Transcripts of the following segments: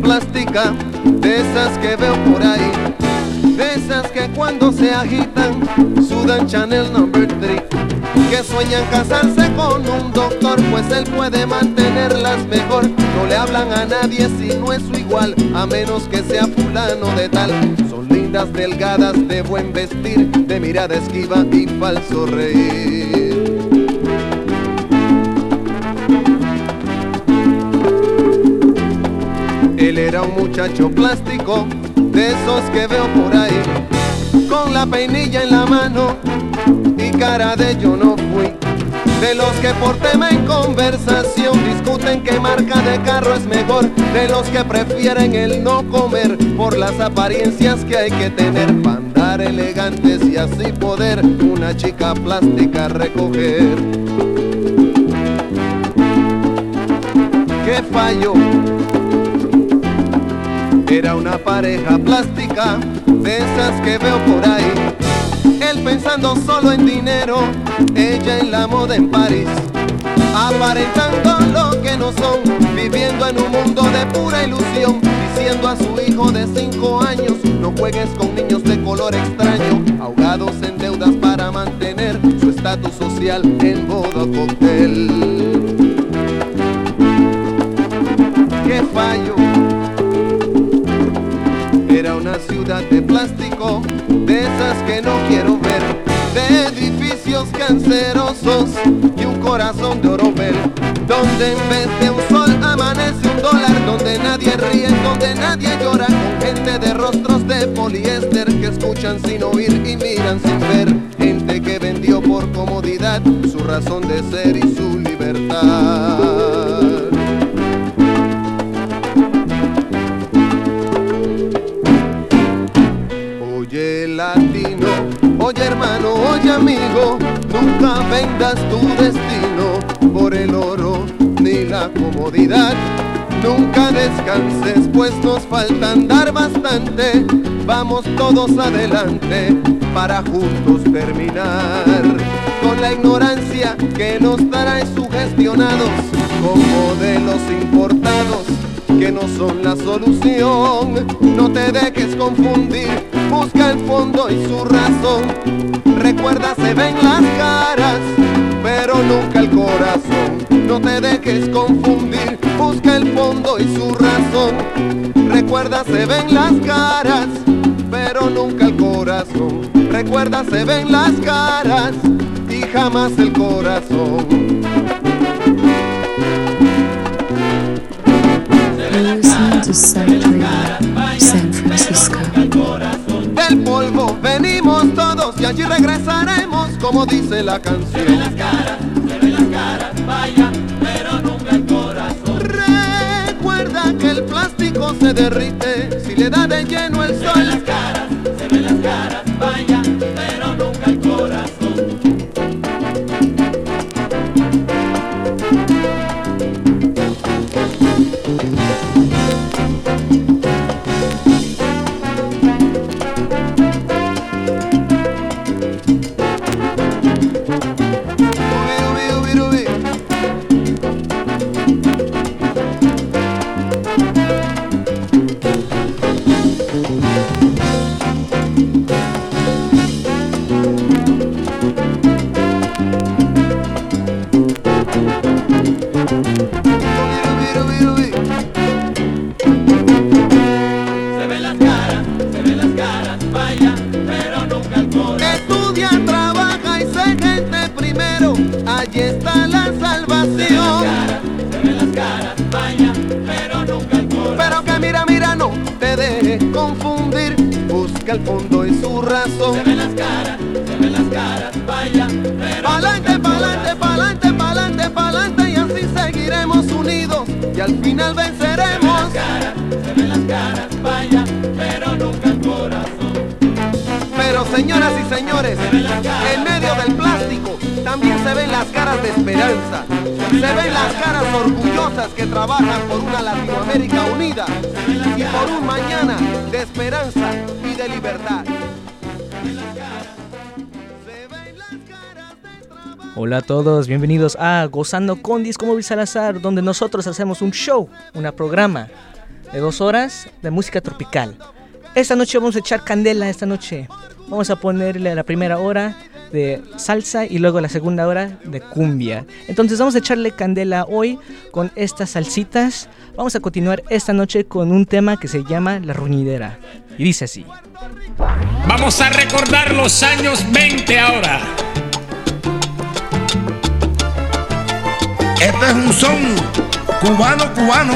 plástica, de esas que veo por ahí, de esas que cuando se agitan sudan Chanel number 3, que sueñan casarse con un doctor, pues él puede mantenerlas mejor. No le hablan a nadie si no es su igual, a menos que sea fulano de tal. Son lindas, delgadas, de buen vestir, de mirada esquiva y falso reír. Él era un muchacho plástico, de esos que veo por ahí, con la peinilla en la mano y cara de yo no fui. De los que por tema en conversación discuten qué marca de carro es mejor, de los que prefieren el no comer por las apariencias que hay que tener para andar elegantes y así poder una chica plástica recoger. ¿Qué fallo? Era una pareja plástica, de esas que veo por ahí. Él pensando solo en dinero, ella en la moda en París. Aparentando lo que no son, viviendo en un mundo de pura ilusión. Diciendo a su hijo de cinco años, no juegues con niños de color extraño. Ahogados en deudas para mantener su estatus social en modo cóctel. ¡Qué fallo! Ciudad de plástico, de esas que no quiero ver, de edificios cancerosos y un corazón de oropel, donde en vez de un sol amanece un dólar, donde nadie ríe, donde nadie llora, con gente de rostros de poliéster que escuchan sin oír y miran sin ver, gente que vendió por comodidad su razón de ser y su libertad. Hermano, oye amigo, nunca vendas tu destino por el oro ni la comodidad. Nunca descanses, pues nos falta andar bastante. Vamos todos adelante para juntos terminar con la ignorancia que nos trae sugestionados con modelos importados que no son la solución. No te dejes confundir, busca el fondo y su razón. Recuerda, se ven las caras, pero nunca el corazón. No te dejes confundir, busca el fondo y su razón. Recuerda, se ven las caras, pero nunca el corazón. Recuerda, se ven las caras y jamás el corazón. Listening to venimos todos y allí regresaremos, como dice la canción. Recuerda que el plástico se derrite si le da de lleno el sol. Trabajan por una Latinoamérica unida y por un mañana de esperanza y de libertad. Hola a todos, bienvenidos a Gozando con Disco Móvil Salazar, donde nosotros hacemos un show, un programa de dos horas de música tropical. Esta noche vamos a echar candela, esta noche vamos a ponerle la primera hora de salsa y luego la segunda hora de cumbia. Entonces vamos a echarle candela hoy con estas salsitas. Vamos a continuar esta noche con un tema que se llama La Ruñidera. Y dice así. Vamos a recordar los años 20 ahora. Este es un son cubano, cubano.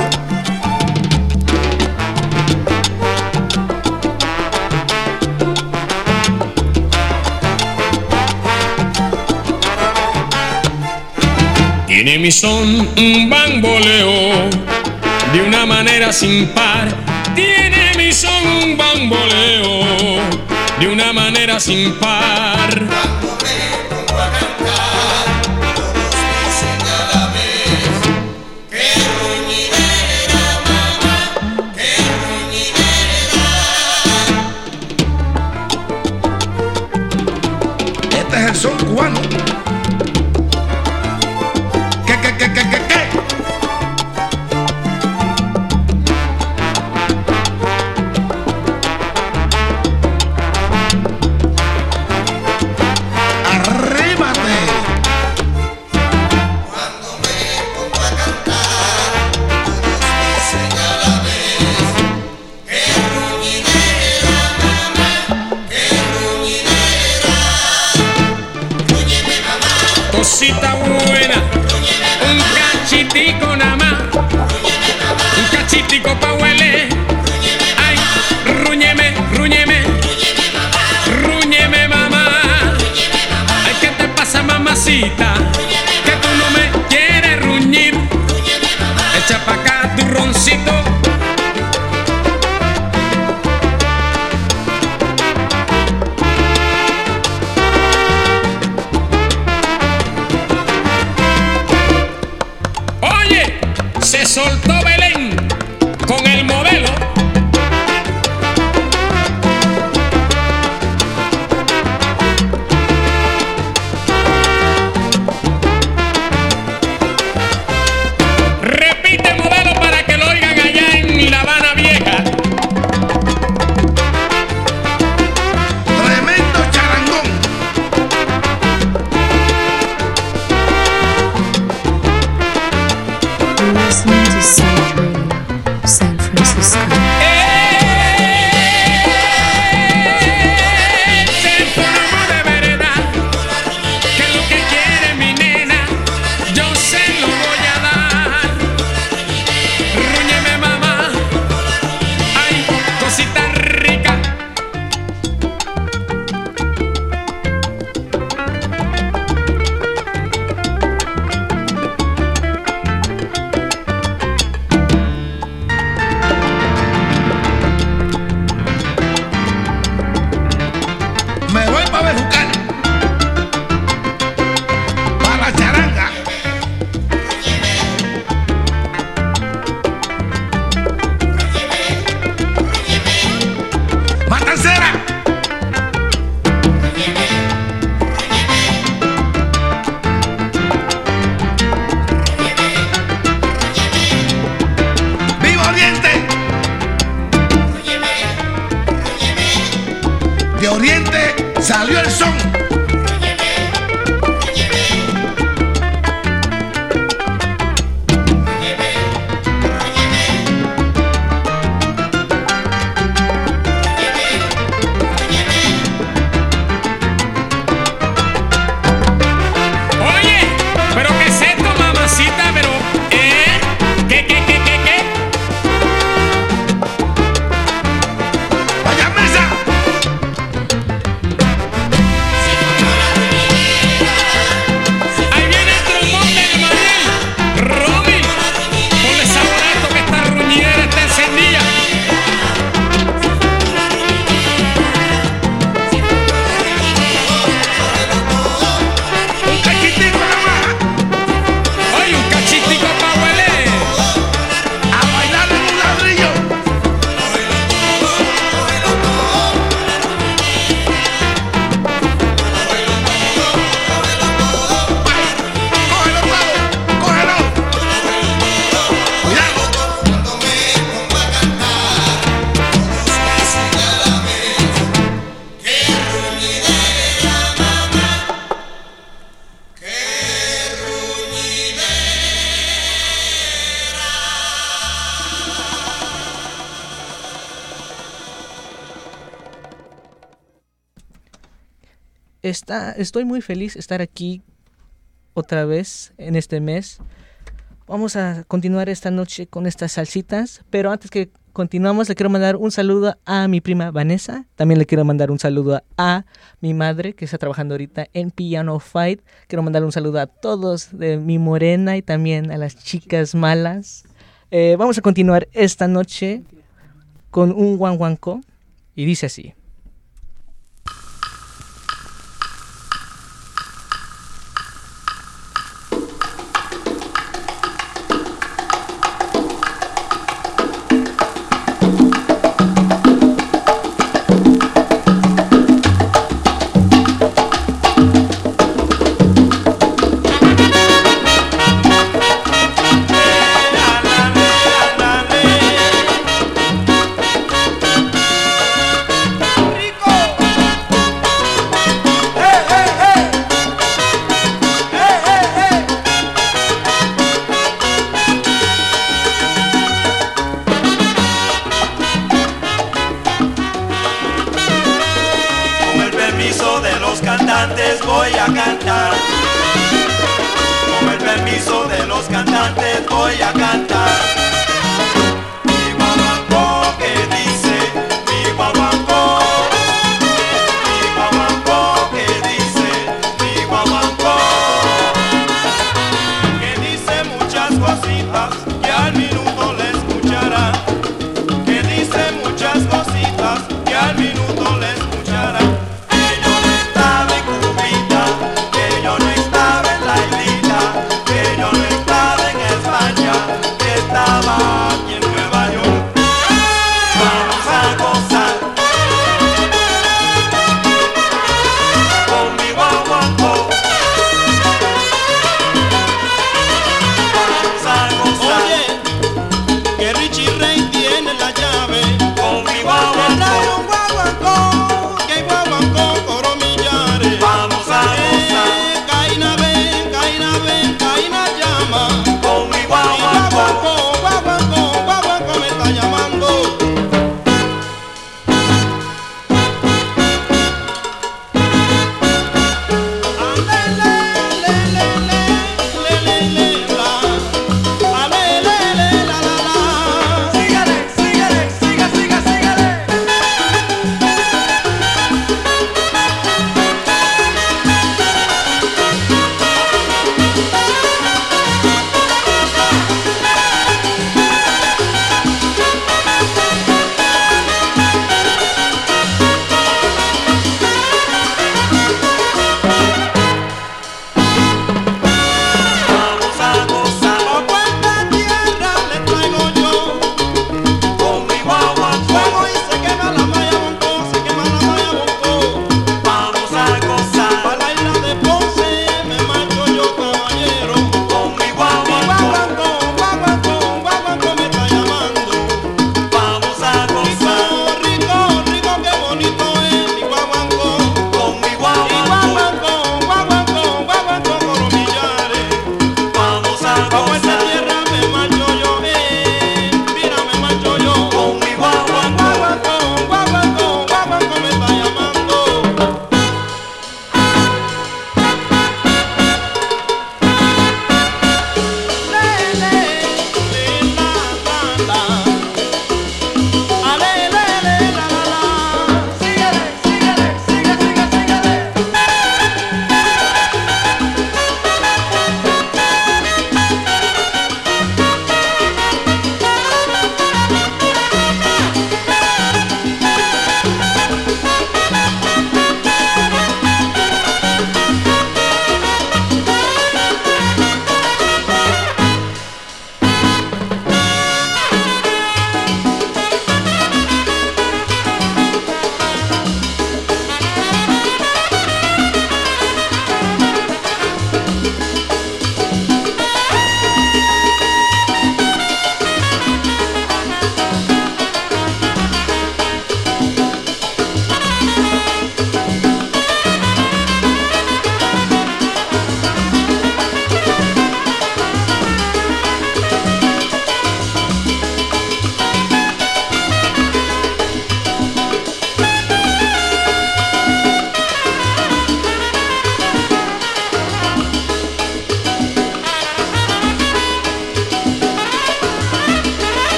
Tiene mi son un bamboleo de una manera sin par. Tiene mi son un bamboleo de una manera sin par. Cosita buena, estoy muy feliz de estar aquí otra vez en este mes. Vamos a continuar esta noche con estas salsitas, pero antes que continuamos le quiero mandar un saludo a mi prima Vanessa, también le quiero mandar un saludo a mi madre que está trabajando ahorita en Piano Fight, quiero mandar un saludo a todos de mi morena y también a las chicas malas. Eh, vamos a continuar esta noche con un guanguanco y dice así.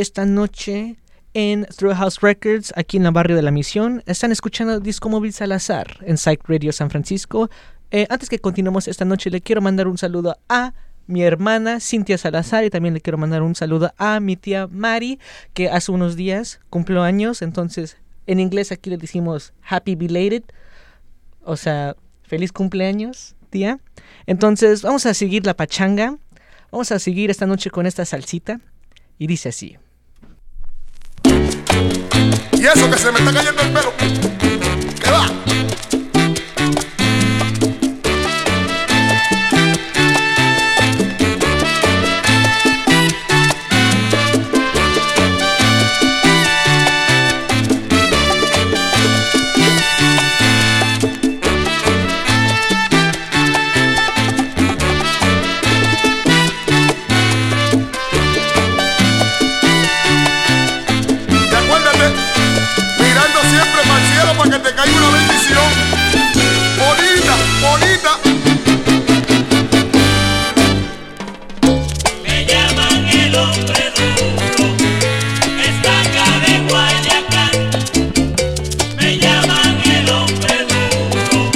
Esta noche en Through House Records, aquí en el barrio de la Misión. Están escuchando Disco Móvil Salazar en Psych Radio San Francisco. Eh, antes que continuemos esta noche, le quiero mandar un saludo a mi hermana Cintia Salazar y también le quiero mandar un saludo a mi tía Mari, que hace unos días cumplió años. Entonces, en inglés aquí le decimos Happy Belated, o sea, feliz cumpleaños, tía. Entonces, vamos a seguir la pachanga. Vamos a seguir esta noche con esta salsita. Y dice así. Y eso que se me está cayendo el pelo. ¿Qué va? Caiga una bendición. Bonita, bonita. Me llaman el hombre duro, estaca de Guayacán. Me llaman el hombre duro,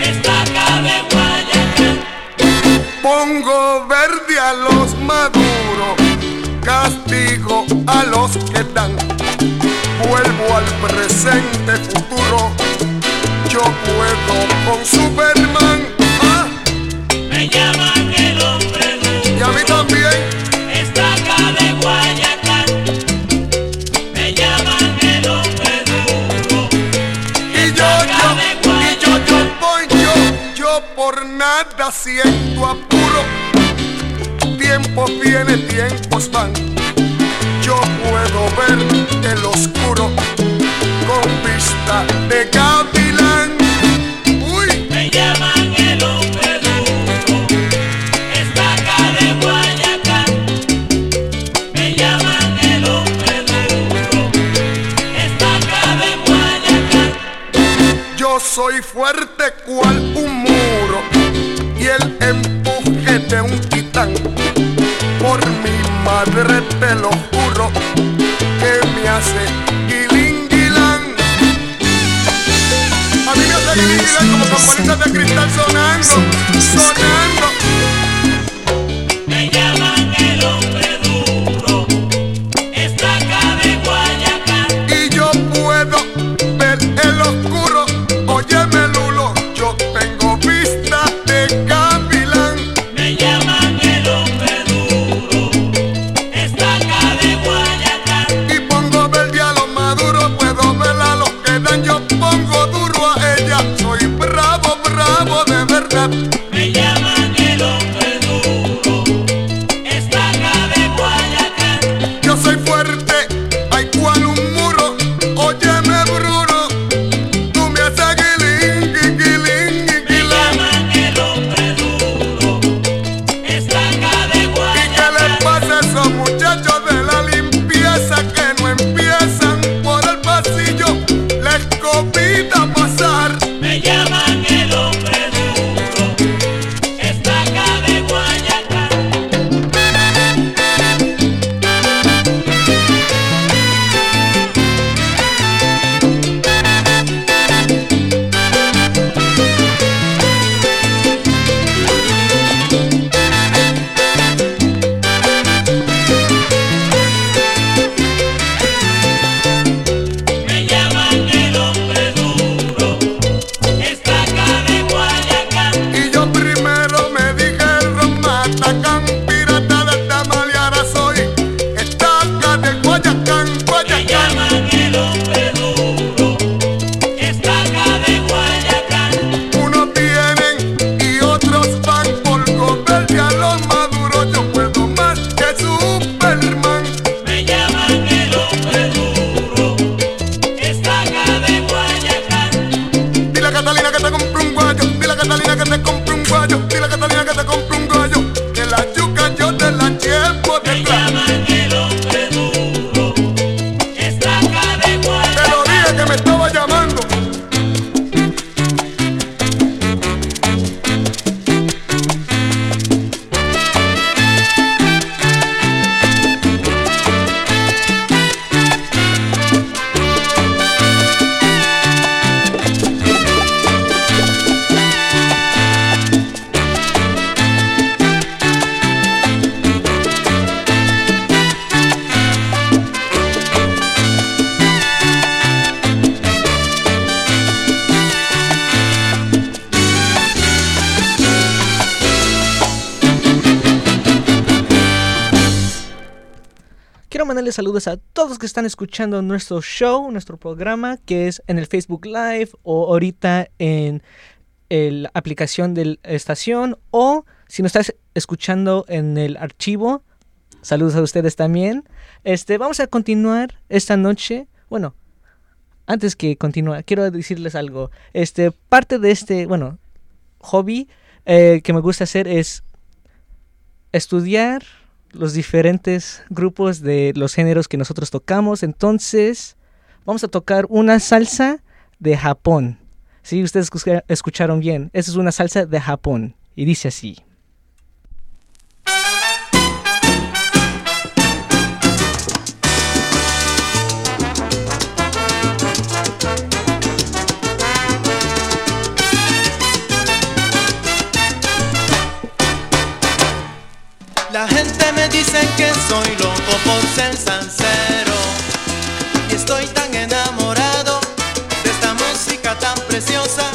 estaca de Guayacán. Pongo verde a los maduros, castigo a los que dan. Vuelvo al presente futuro, yo puedo con Superman. Ah, Me llaman el hombre y a duro, mí también. estaca de Guayacán. Me llaman el hombre duro, Y yo, yo, y yo, yo voy yo, yo por nada siento apuro. Tiempos vienen, tiempos van. Yo puedo ver el oscuro con vista de gavilán. Uy, me llaman el hombre duro, estaca de Guayacán. Me llaman el hombre duro, estaca de Guayacán. yo soy fuerte cual un muro y el empuje de un titán. Por mi madre te lo hace guilinguilán. A mí me hace guilinguilán como campanitas de cristal sonando, sonando. Mandarle saludos a todos que están escuchando nuestro show, nuestro programa, que es en el Facebook Live o ahorita en la aplicación de la estación o si nos estás escuchando en el archivo, saludos a ustedes también. Este, vamos a continuar esta noche. Bueno, antes que continúe, quiero decirles algo. Este, parte de este, bueno, hobby eh, que me gusta hacer es estudiar los diferentes grupos de los géneros que nosotros tocamos. Entonces, vamos a tocar una salsa de Japón. Sí, ustedes escucharon bien. Esa es una salsa de Japón. Y dice así. Gente me dice que soy loco por ser sincero. Y estoy tan enamorado de esta música tan preciosa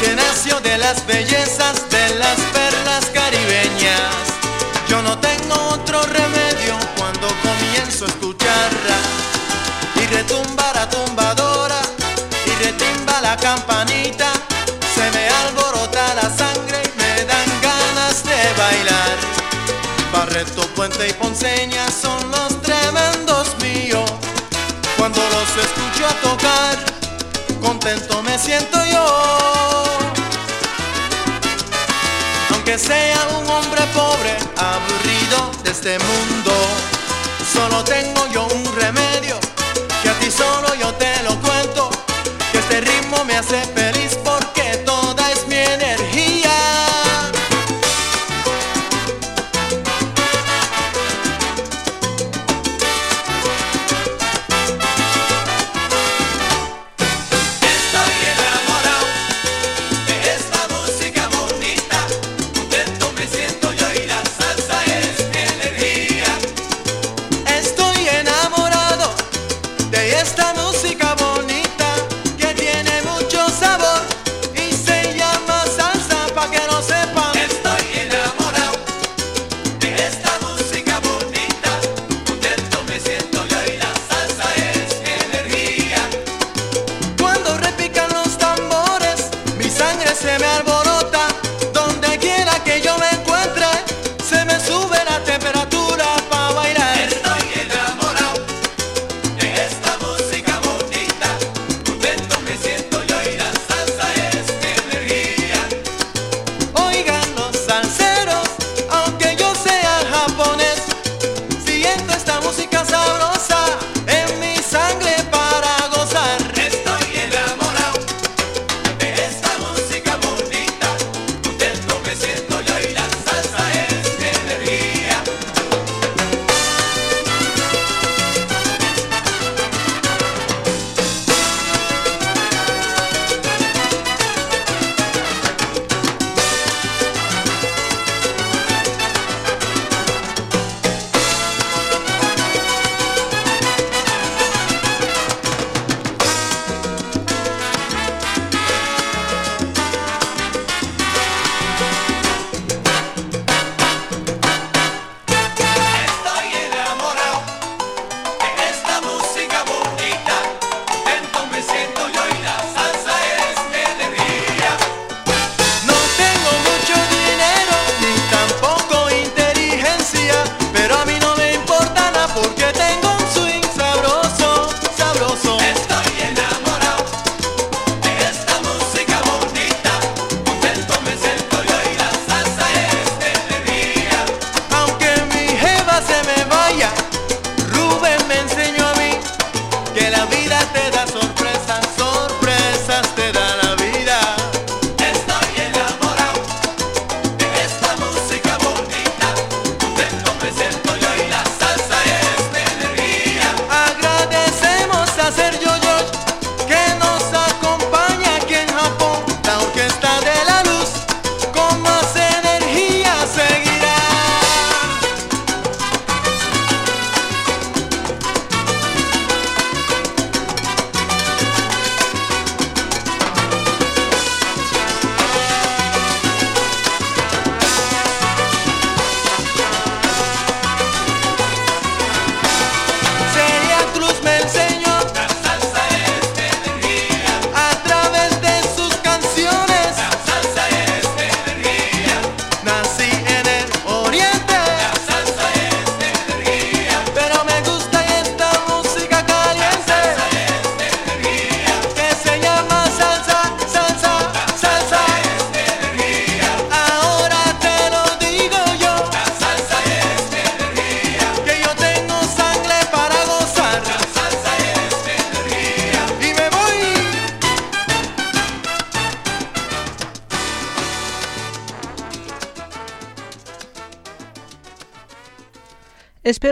Que nació de las bellezas de las perlas caribeñas. Yo no tengo otro remedio cuando comienzo a escucharla. Y retumba la tumbadora y retimba la campanita Y Ponceña son los tremendos míos. Cuando los escucho tocar, contento me siento yo. Aunque sea un hombre pobre, aburrido de este mundo, solo tengo yo un remedio, que a ti solo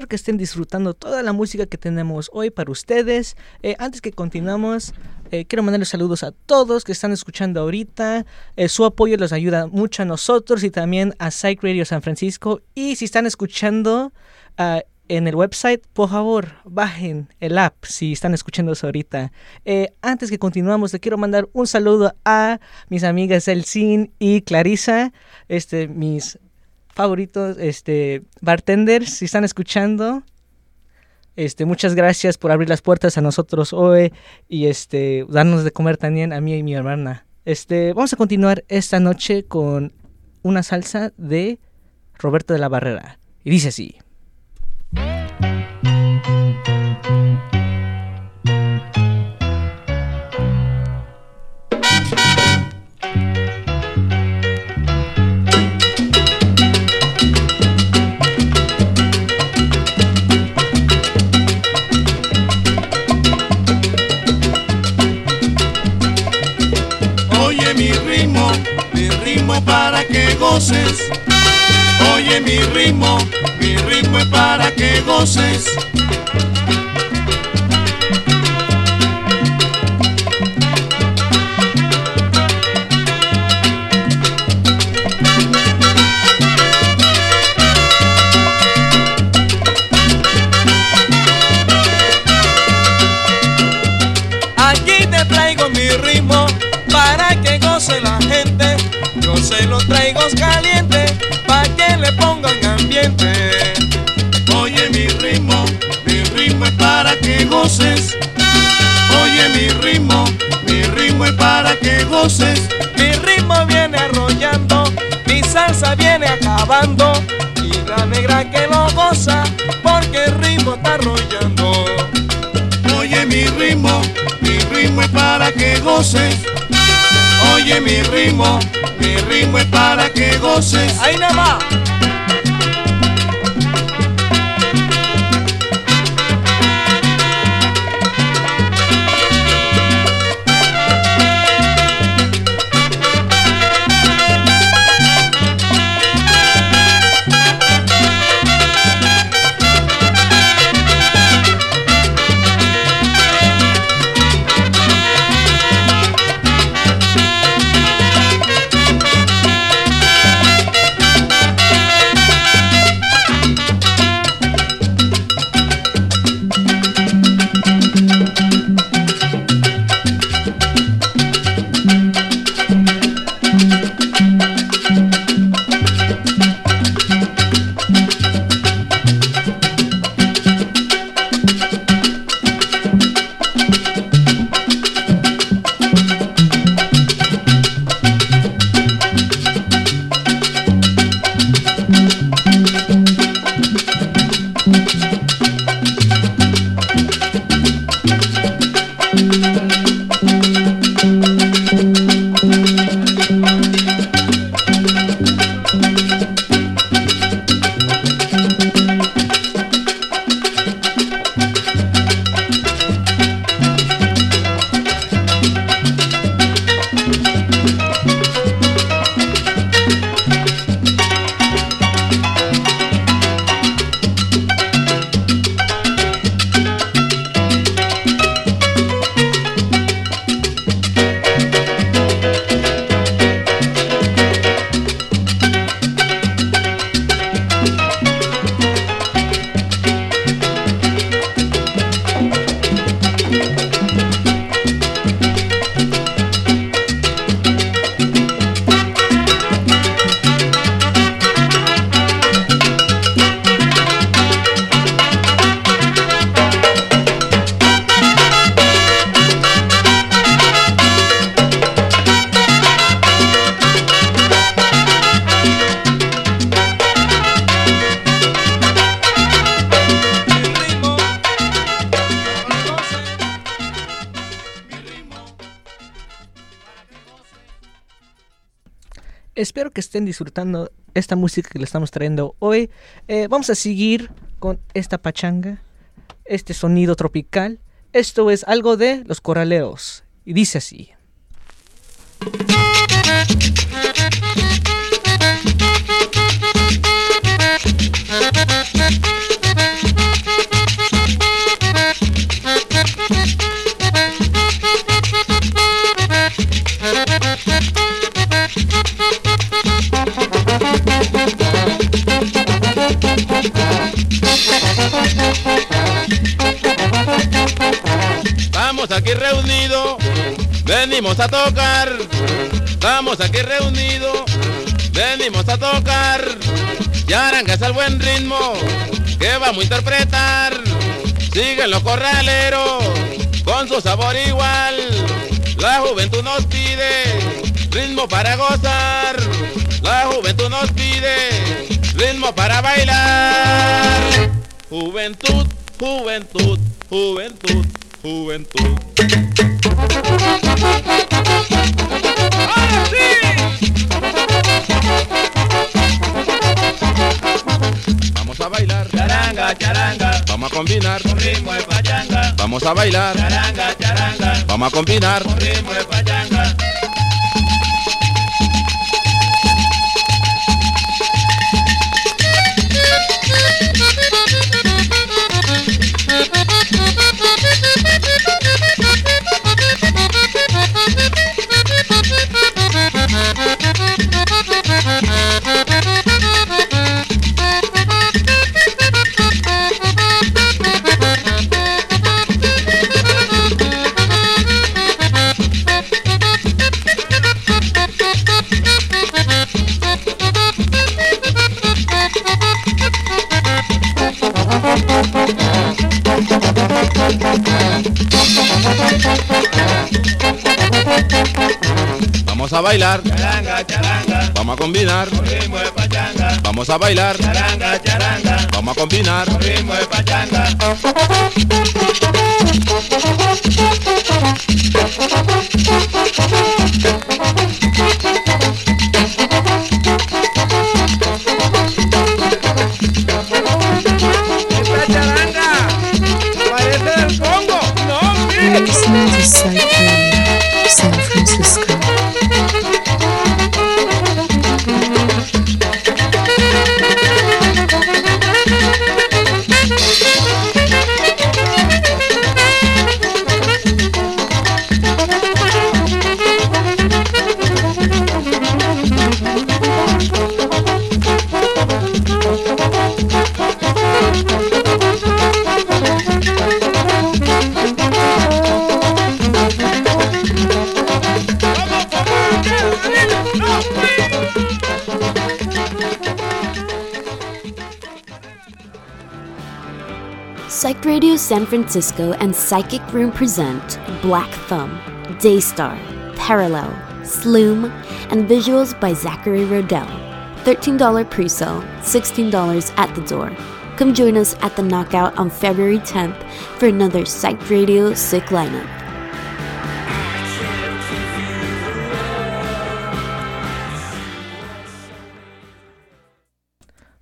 Que estén disfrutando toda la música que tenemos hoy para ustedes. Eh, antes que continuamos, eh, quiero mandarles saludos a todos que están escuchando ahorita. Eh, su apoyo los ayuda mucho a nosotros y también a Psych Radio San Francisco. Y si están escuchando ah, en el website, por favor, bajen el app si están escuchando ahorita. Eh, antes que continuamos, le quiero mandar un saludo a mis amigas Elsin y Clarisa, este, mis favoritos este, bartenders, si están escuchando. Este, muchas gracias por abrir las puertas a nosotros hoy y este, darnos de comer también a mí y mi hermana. Este, vamos a continuar esta noche con una salsa de Roberto de la Barrera. Y dice así. Para que goces. Oye mi ritmo, mi ritmo es para que goces. Se lo traigo caliente para que le pongan ambiente. Oye mi ritmo, mi ritmo es para que goces. Oye mi ritmo, mi ritmo es para que goces. Mi ritmo viene arrollando, mi salsa viene acabando. Y la negra que lo goza, porque el ritmo está arrollando. Oye mi ritmo, mi ritmo es para que goces. Oye mi ritmo, mi ritmo es para que goces. Ahí nada más. Estén disfrutando esta música que le estamos trayendo hoy. Eh, vamos a seguir con esta pachanga, este sonido tropical. Esto es algo de los corraleos. Y dice así. Aquí reunidos, venimos a tocar. Yaranga es el buen ritmo que vamos a interpretar. Siguen los corraleros con su sabor igual. La juventud nos pide ritmo para gozar. La juventud nos pide ritmo para bailar. Juventud, juventud, juventud, juventud. ¡Ahora sí! Vamos a bailar. Charanga, charanga, Vamos a combinar. con ritmo de pachanga. Vamos a bailar. Charanga, charanga, Vamos a combinar. con ritmo de pachanga. A bailar. Charanga, charanga, Vamos a combinar. ritmo de pachanga. Vamos a bailar. Charanga, charanga, Vamos a combinar. ritmo de pachanga. San Francisco and Psychic Room present Black Thumb, Daystar, Parallel, Sloom, and visuals by Zachary Rodell. $13 pre sale, $16 at the door. Come join us at the Knockout on February 10th for another Psych Radio Sick lineup.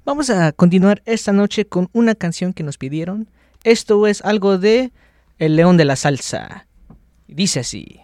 Vamos a continuar esta noche con una canción que nos pidieron. Esto es algo de El León de la Salsa. Dice así.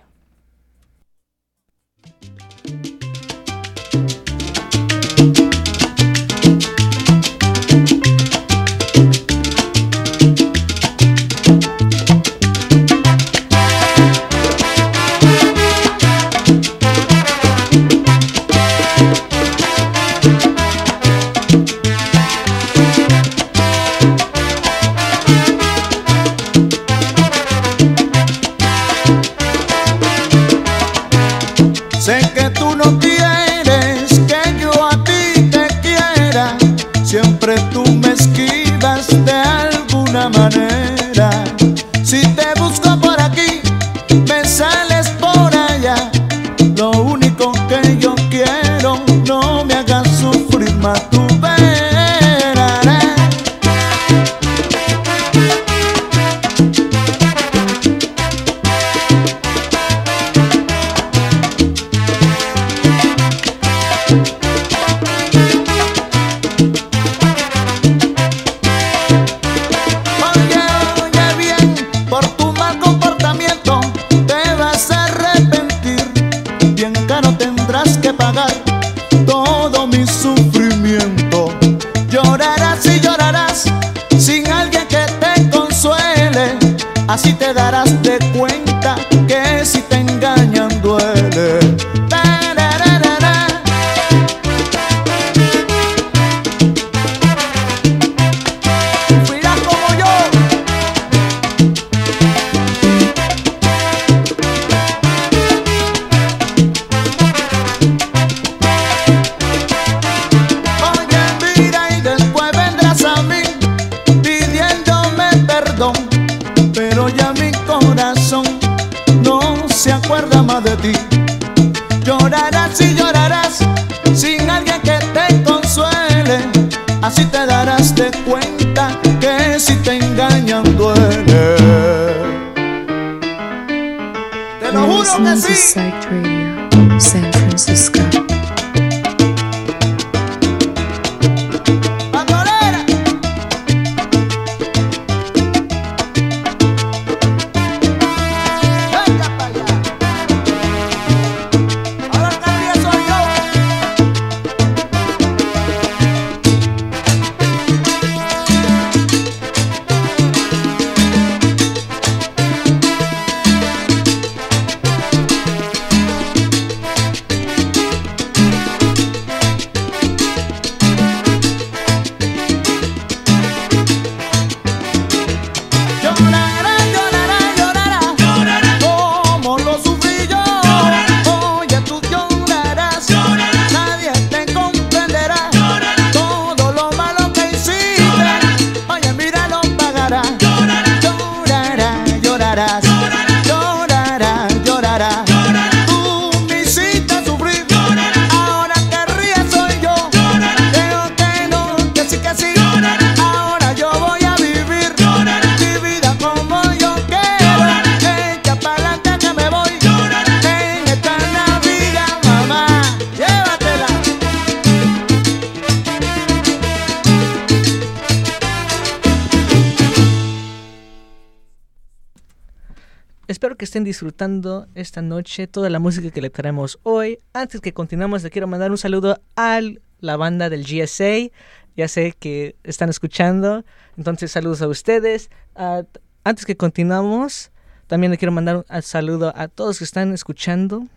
Siempre tú me esquivas de alguna manera. disfrutando esta noche toda la música que le traemos hoy. Antes que continuemos, le quiero mandar un saludo a la banda del GSA. Ya sé que están escuchando, entonces saludos a ustedes. Uh, antes que continuamos, también le quiero mandar un saludo a todos que están escuchando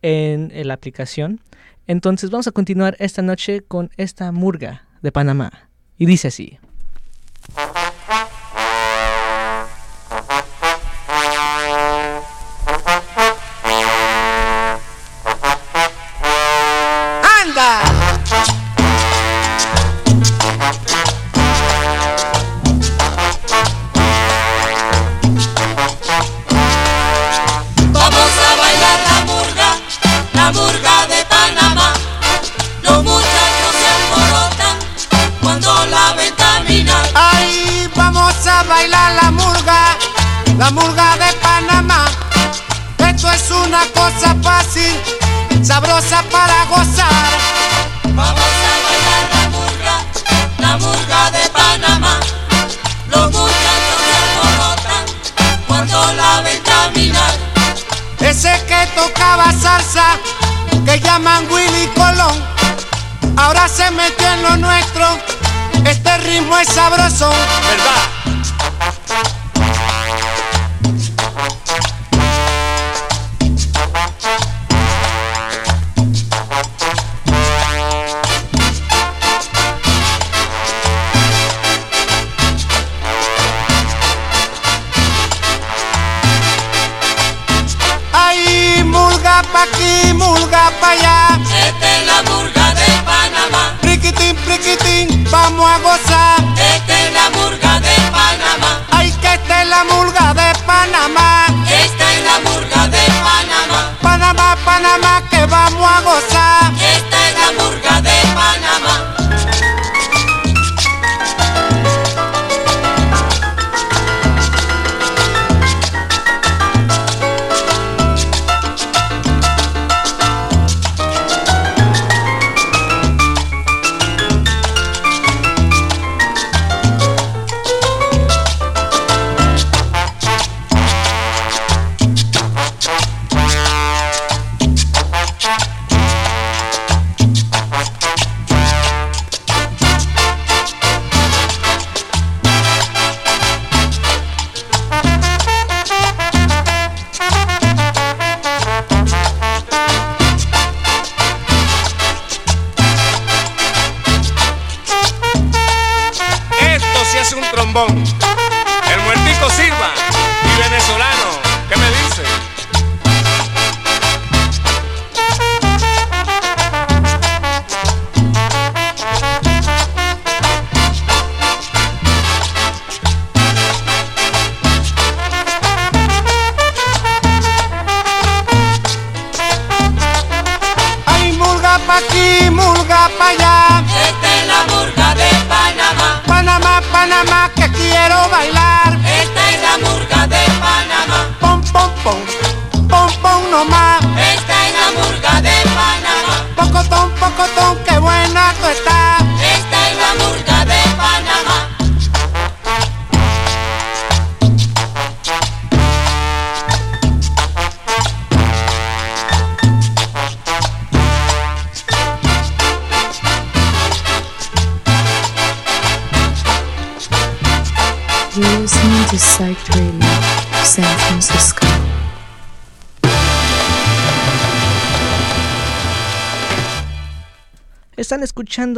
en, en la aplicación. Entonces vamos a continuar esta noche con esta murga de Panamá. Y dice así.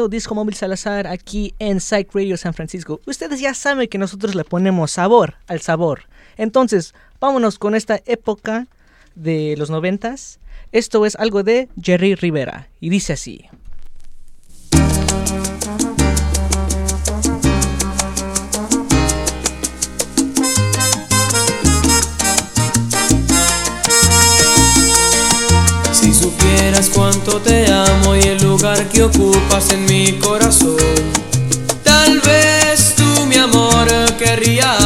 Disco Móvil Salazar aquí en Psych Radio San Francisco. Ustedes ya saben que nosotros le ponemos sabor al sabor. Entonces, vámonos con esta época de los noventas. Esto es algo de Jerry Rivera y dice así. que ocupas en mi corazón. Tal vez tú, mi amor, querrías.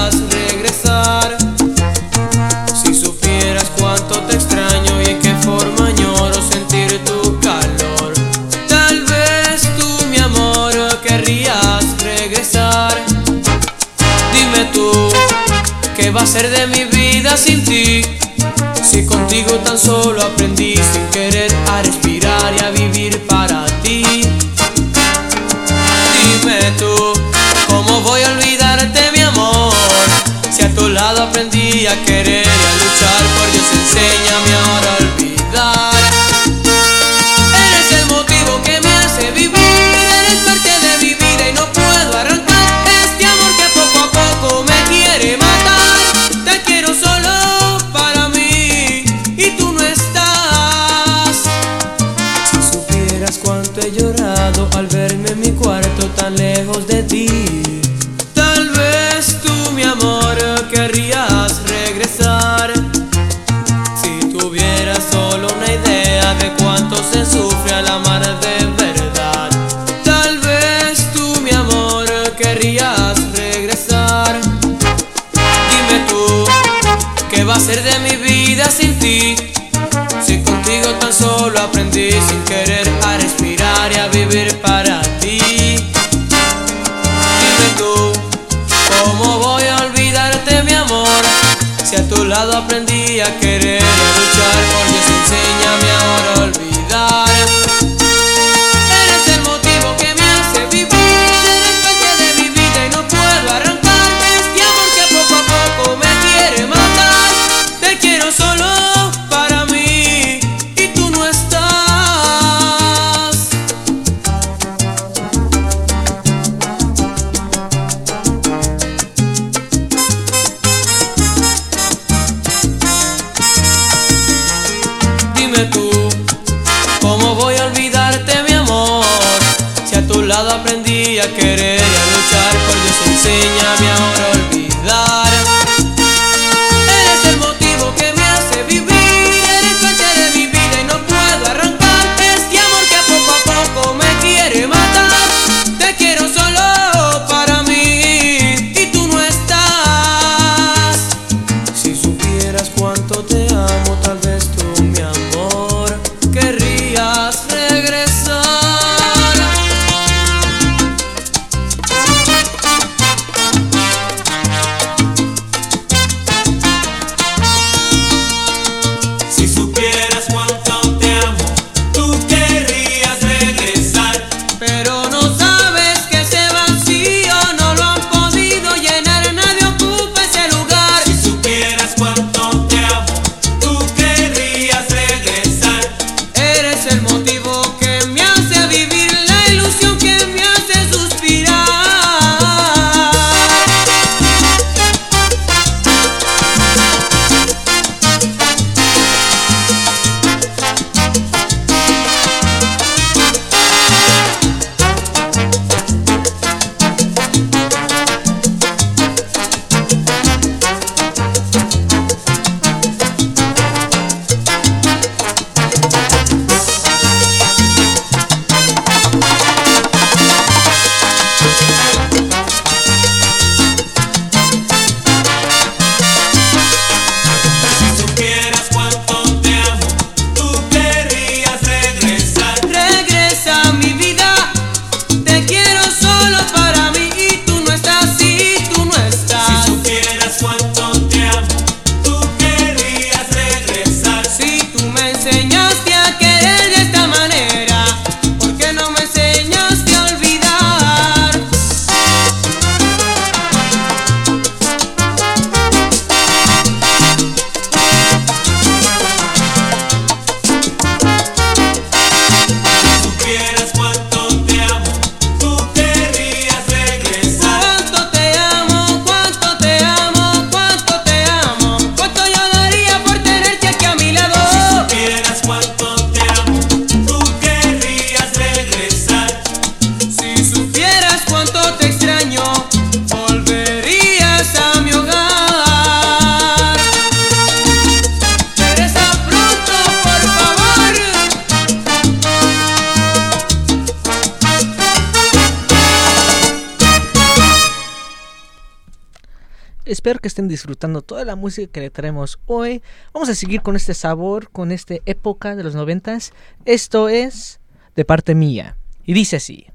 disfrutando toda la música que le traemos hoy. Vamos a seguir con este sabor, con esta época de los noventas. Esto es de parte mía. Y dice así.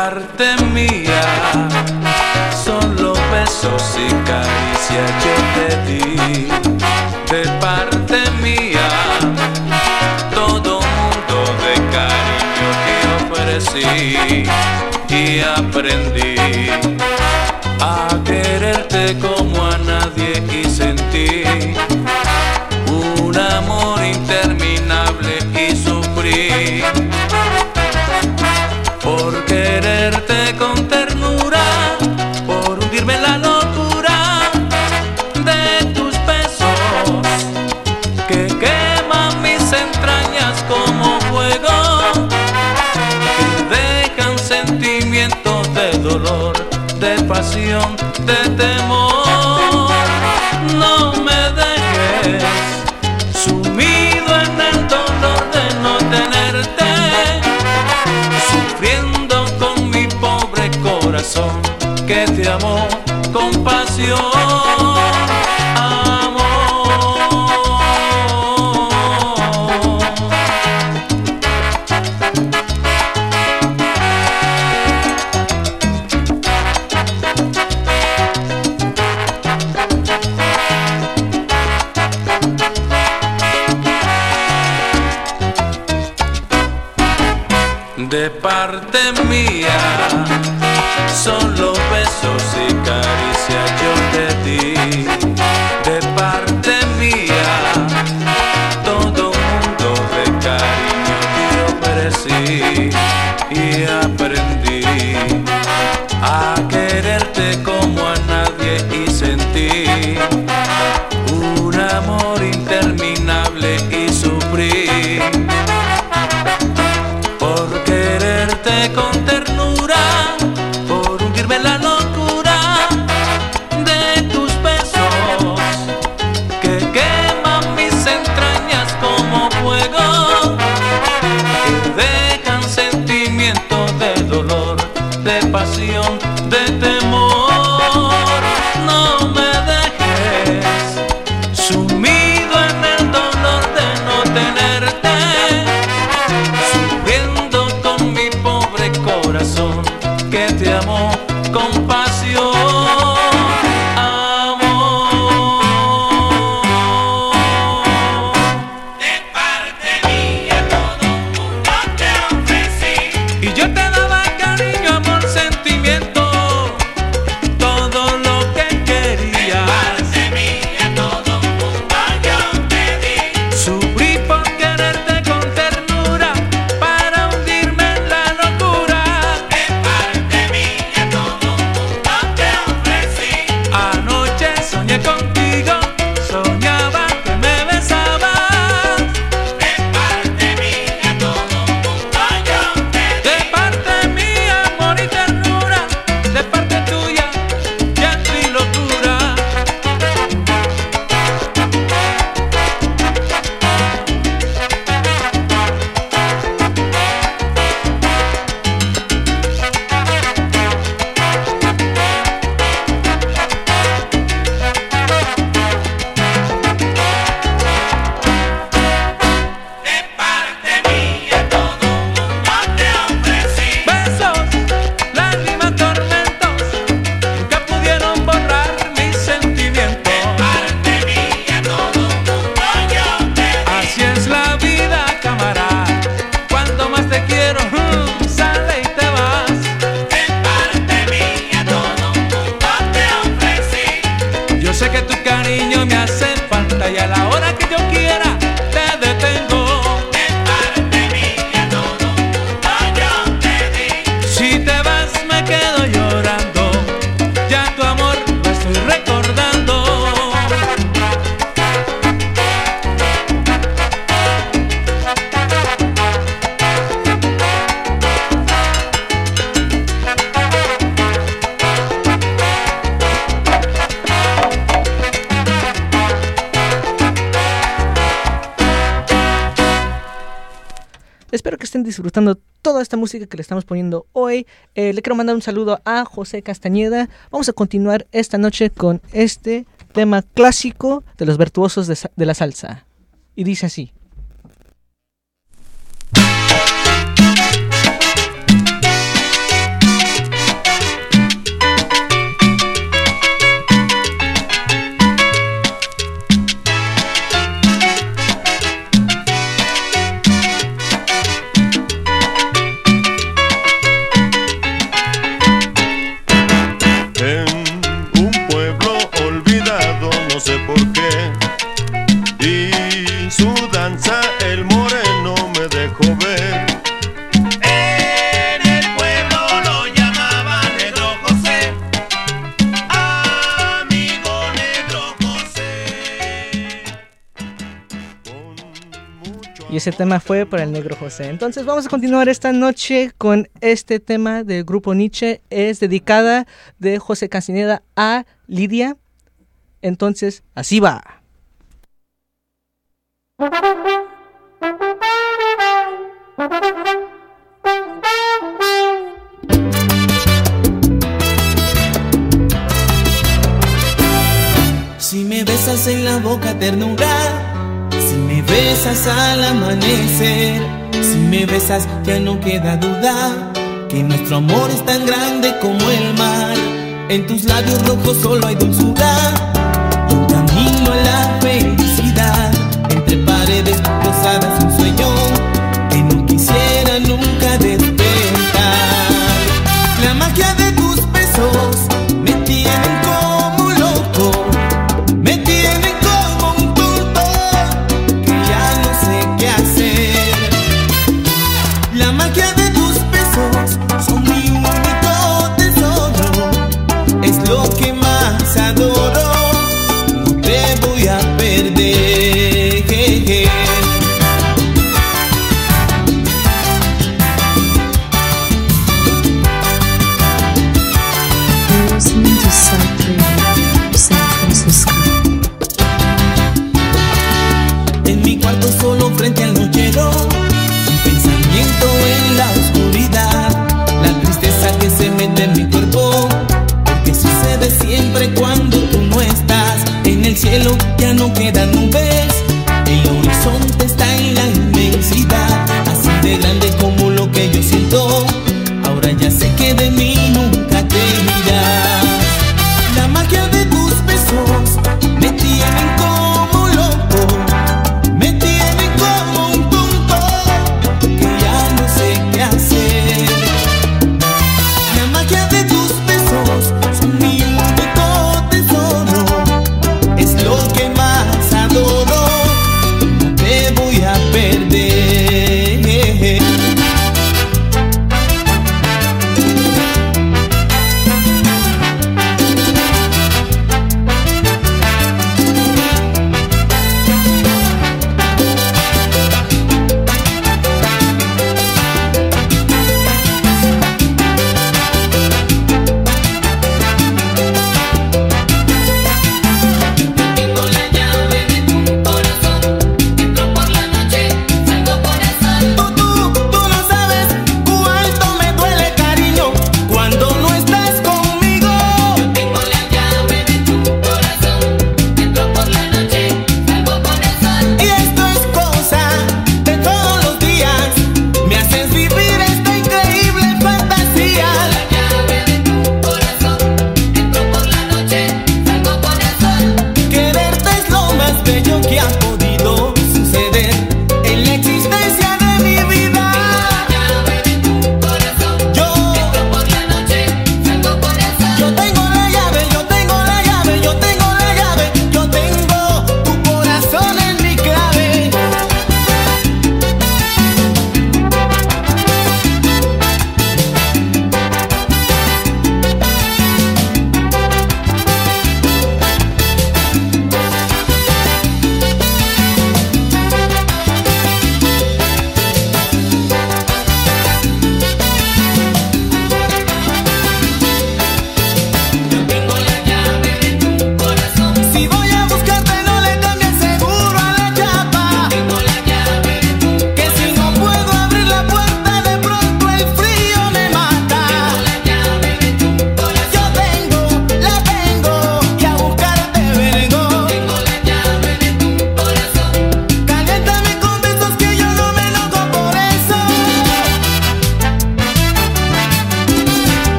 De parte mía, solo besos y caricias yo te di. De parte mía, todo mundo de cariño que ofrecí. 주면 que le estamos poniendo hoy. Eh, le quiero mandar un saludo a José Castañeda. Vamos a continuar esta noche con este tema clásico de los virtuosos de, de la salsa. Y dice así. Ese tema fue para el negro José. Entonces vamos a continuar esta noche con este tema del grupo Nietzsche. Es dedicada de José Castañeda a Lidia. Entonces, así va. Si me besas en la boca ternura, besas al amanecer, si me besas ya no queda duda que nuestro amor es tan grande como el mar. En tus labios rojos solo hay dulzura cielo ya no quedan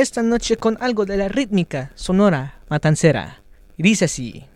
esta noche con algo de la rítmica sonora matancera. Y dice así.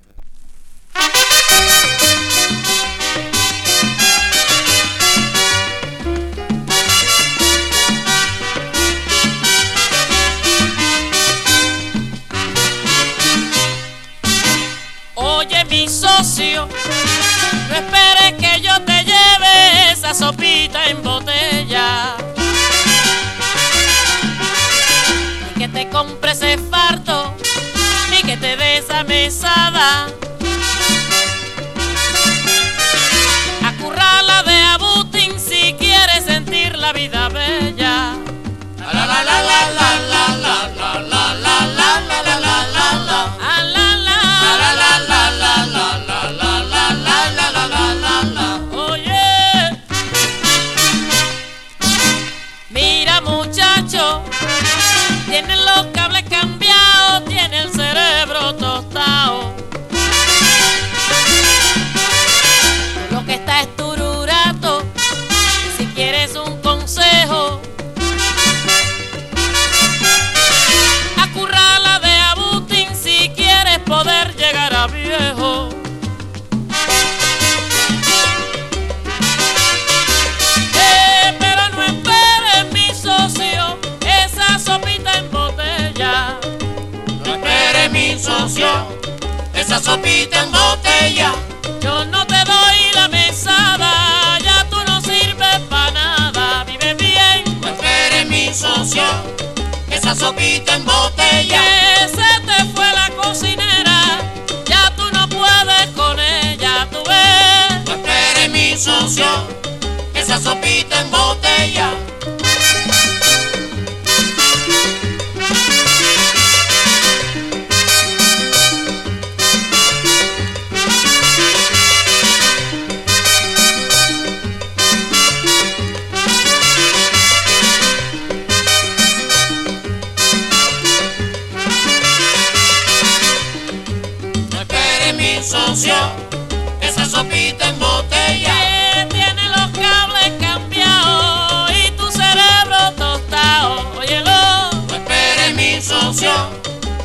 Esa sopita en botella. Que tiene los cables cambiados y tu cerebro tostado. Óyelo. No esperes mi socio,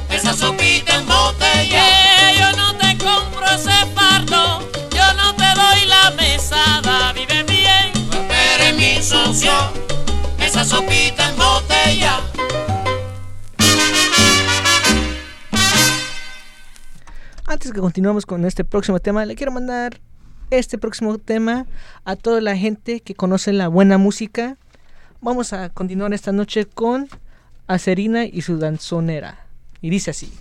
esa sopita en botella. Que yo no te compro ese fardo, yo no te doy la mesada. Vive bien. No esperes mi socio, esa sopita en botella. Antes que continuemos con este próximo tema, le quiero mandar este próximo tema a toda la gente que conoce la buena música. Vamos a continuar esta noche con Acerina y su danzonera. Y dice así.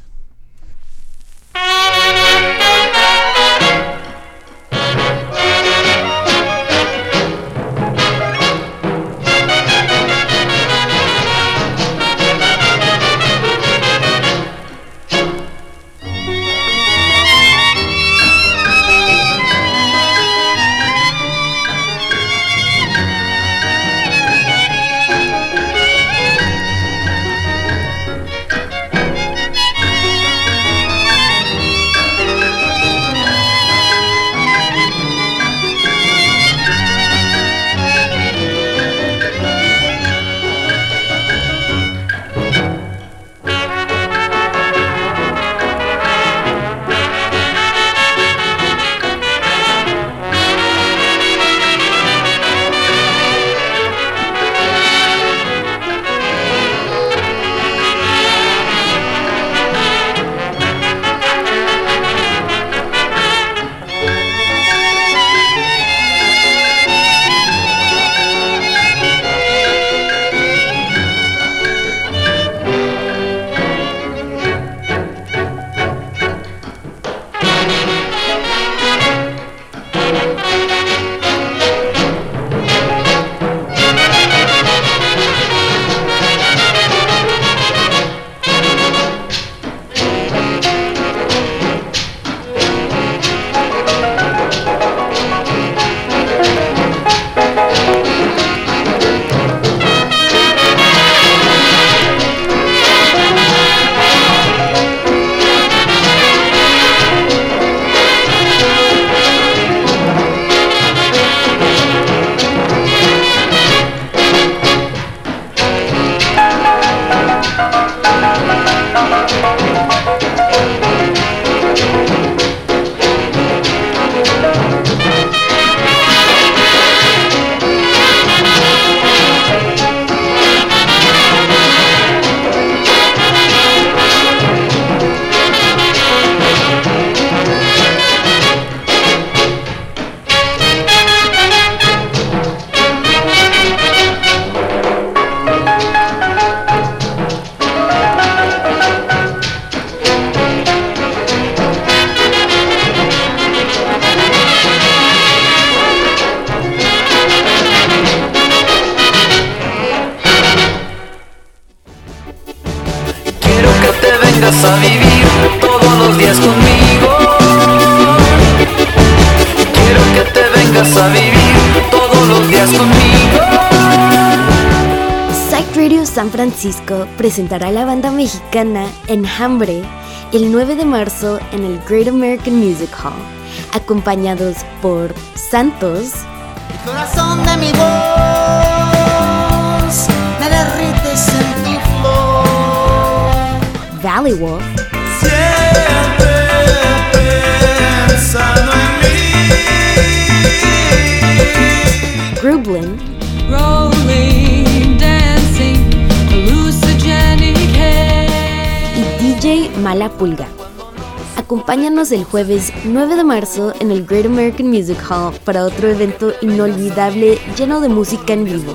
Presentará la banda mexicana Enjambre el 9 de marzo en el Great American Music Hall, acompañados por Santos, El corazón de mi voz me derrites en tu flor. Valley Wolf, Siempre pensando en mí. Grublin, Mala Pulga. Acompáñanos el jueves 9 de marzo en el Great American Music Hall para otro evento inolvidable lleno de música en vivo.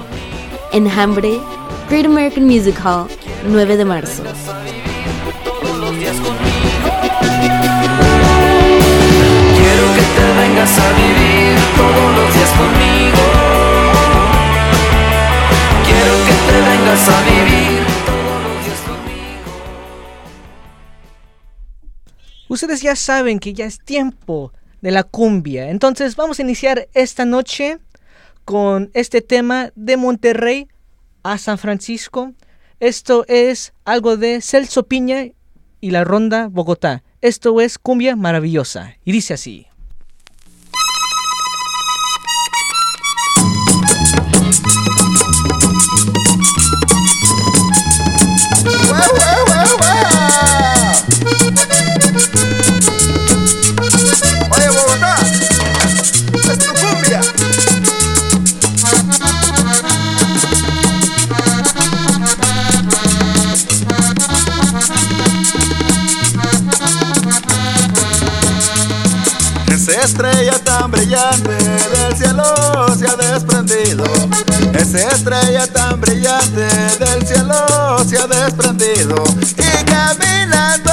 Enjambre, Great American Music Hall, 9 de marzo. Quiero que te vengas a vivir todos los días conmigo. Quiero que te vengas a vivir Ustedes ya saben que ya es tiempo de la cumbia. Entonces vamos a iniciar esta noche con este tema de Monterrey a San Francisco. Esto es algo de Celso Piña y la Ronda Bogotá. Esto es cumbia maravillosa. Y dice así. Estrella tan brillante del cielo se ha desprendido. Esa estrella tan brillante del cielo se ha desprendido. Y caminando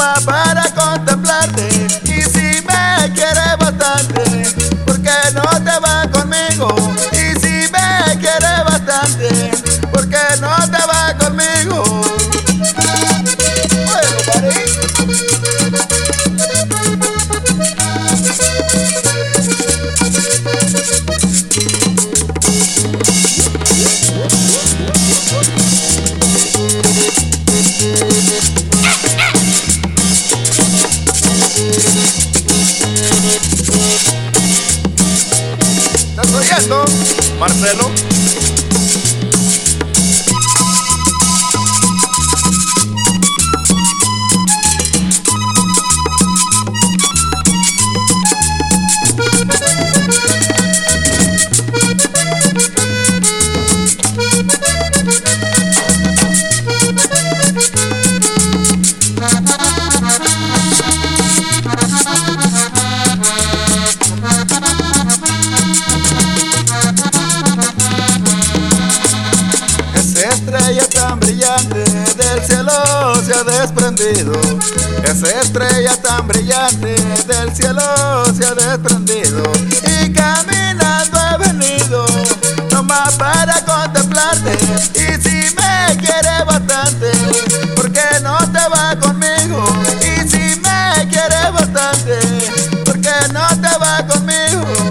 nomás para ¿Estás oyendo, Marcelo? Tan brillante del cielo se ha desprendido. Y caminando he venido, nomás para contemplarte. Y si me quieres bastante, ¿por qué no te vas conmigo? Y si me quieres bastante, ¿por qué no te vas conmigo?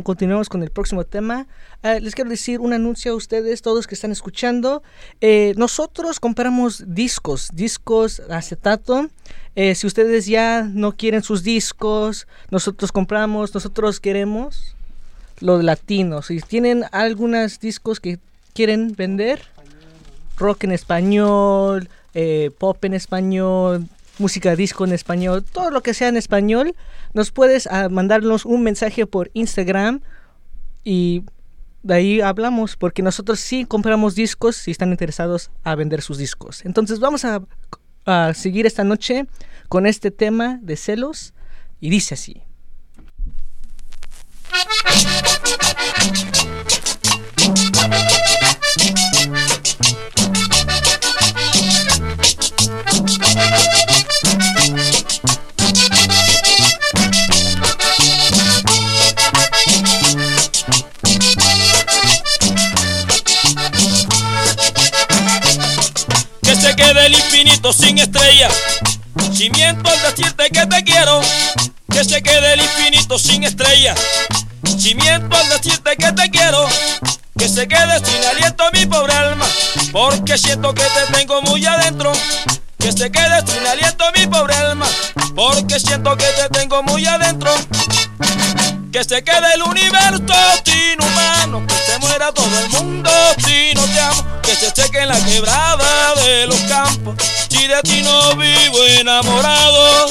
Que continuemos con el próximo tema, eh, les quiero decir un anuncio a ustedes, todos que están escuchando. Eh, nosotros compramos discos, discos acetato. Eh, si ustedes ya no quieren sus discos, nosotros compramos, nosotros queremos los latinos. Si tienen algunos discos que quieren vender, rock en español, eh, pop en español, música disco en español, todo lo que sea en español, nos puedes ah, mandarnos un mensaje por Instagram Y de ahí hablamos, porque nosotros sí compramos discos si están interesados a vender sus discos. Entonces vamos a, a seguir esta noche con este tema de celos y dice así. Quede el infinito sin estrellas. Si miento al decirte que te quiero, que se quede el infinito sin estrellas. Si miento al decirte que te quiero, que se quede sin aliento mi pobre alma, porque siento que te tengo muy adentro. Que se quede sin aliento mi pobre alma, porque siento que te tengo muy adentro. Que se quede el universo sin humano, que se muera todo el mundo si no te amo, que se seque en la quebrada de los campos, si de ti no vivo enamorado.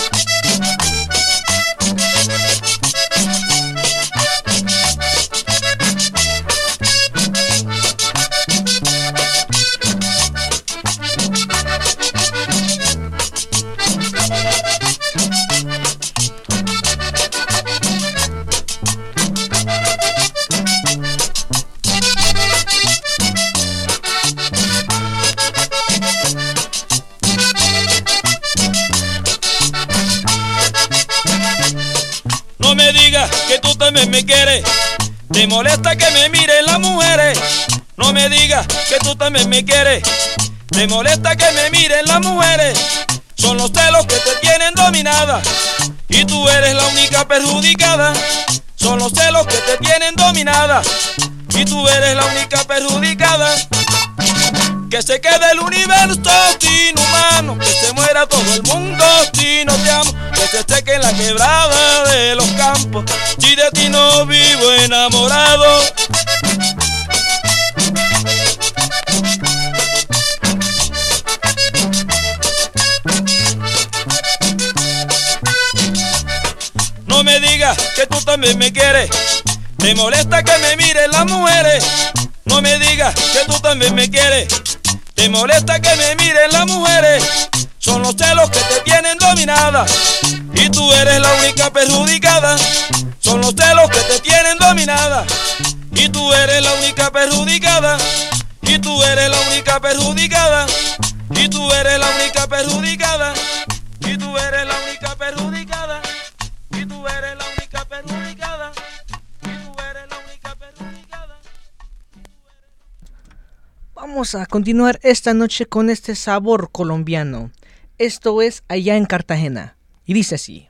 Que tú también me quieres. Te molesta que me miren las mujeres. No me digas que tú también me quieres. Te molesta que me miren las mujeres. Son los celos que te tienen dominada. Y tú eres la única perjudicada. Son los celos que te tienen dominada. Y tú eres la única perjudicada. Que se quede el universo sin humano, que se muera todo el mundo si no te amo, que se seque en la quebrada de los campos, si de ti no vivo enamorado. No me digas que tú también me quieres, te molesta que me miren las mujeres. No me digas que tú también me quieres. Te molesta que me miren las mujeres. Son los celos que te tienen dominada. Y tú eres la única perjudicada. Son los celos que te tienen dominada. Y tú eres la única perjudicada. Y tú eres la única perjudicada. Y tú eres la única perjudicada. Y tú eres la única perjudicada. Vamos a continuar esta noche con este sabor colombiano. Esto es allá en Cartagena. Y dice así.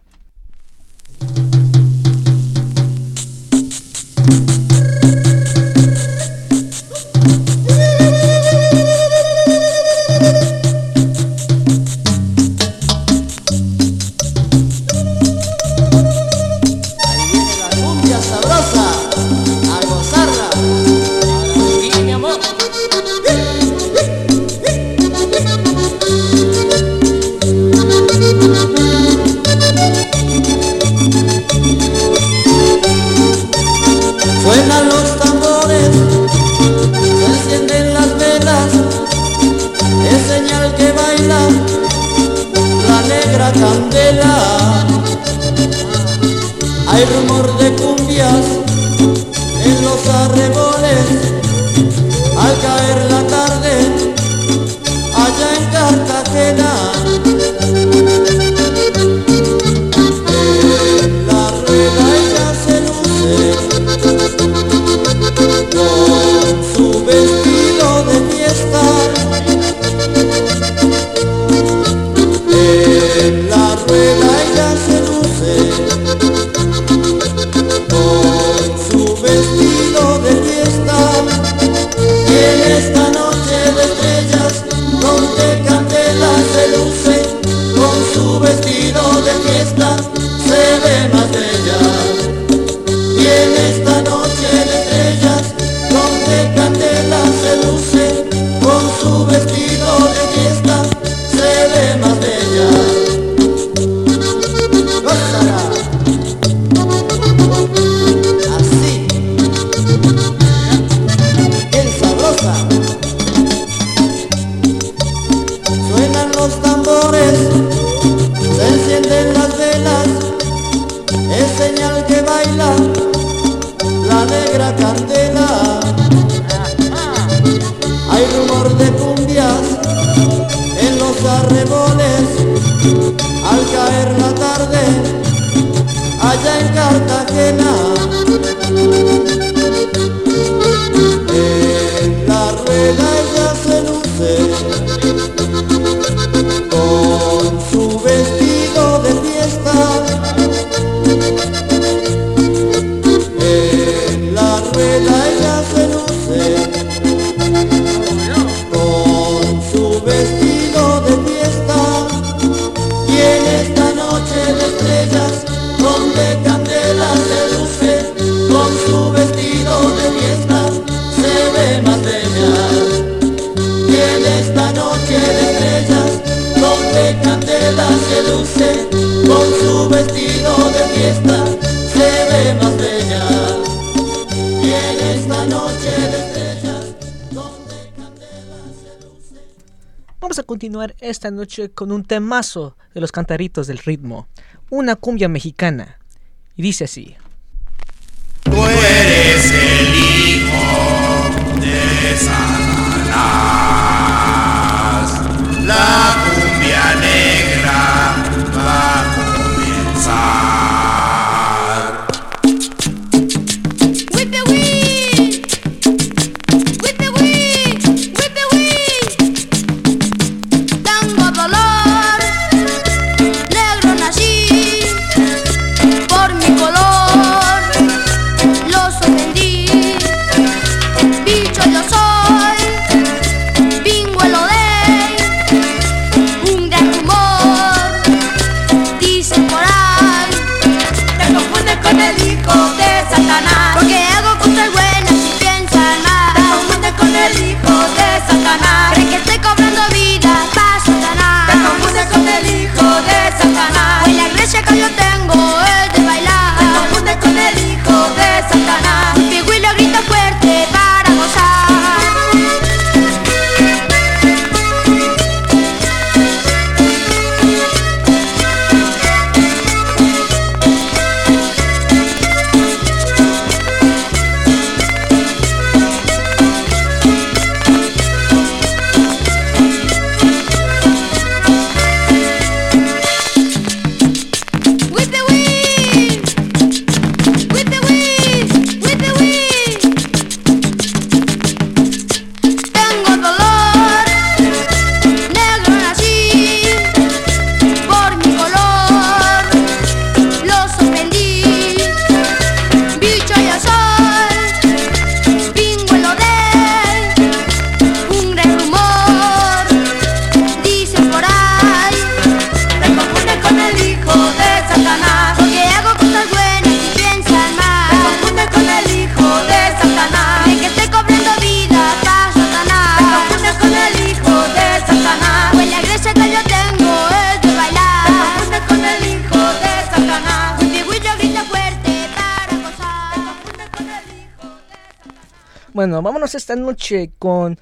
Hay rumor de cumbias en los arreboles al caer la tarde esta noche con un temazo de los cantaritos del ritmo, una cumbia mexicana. Y dice así. Esta noche con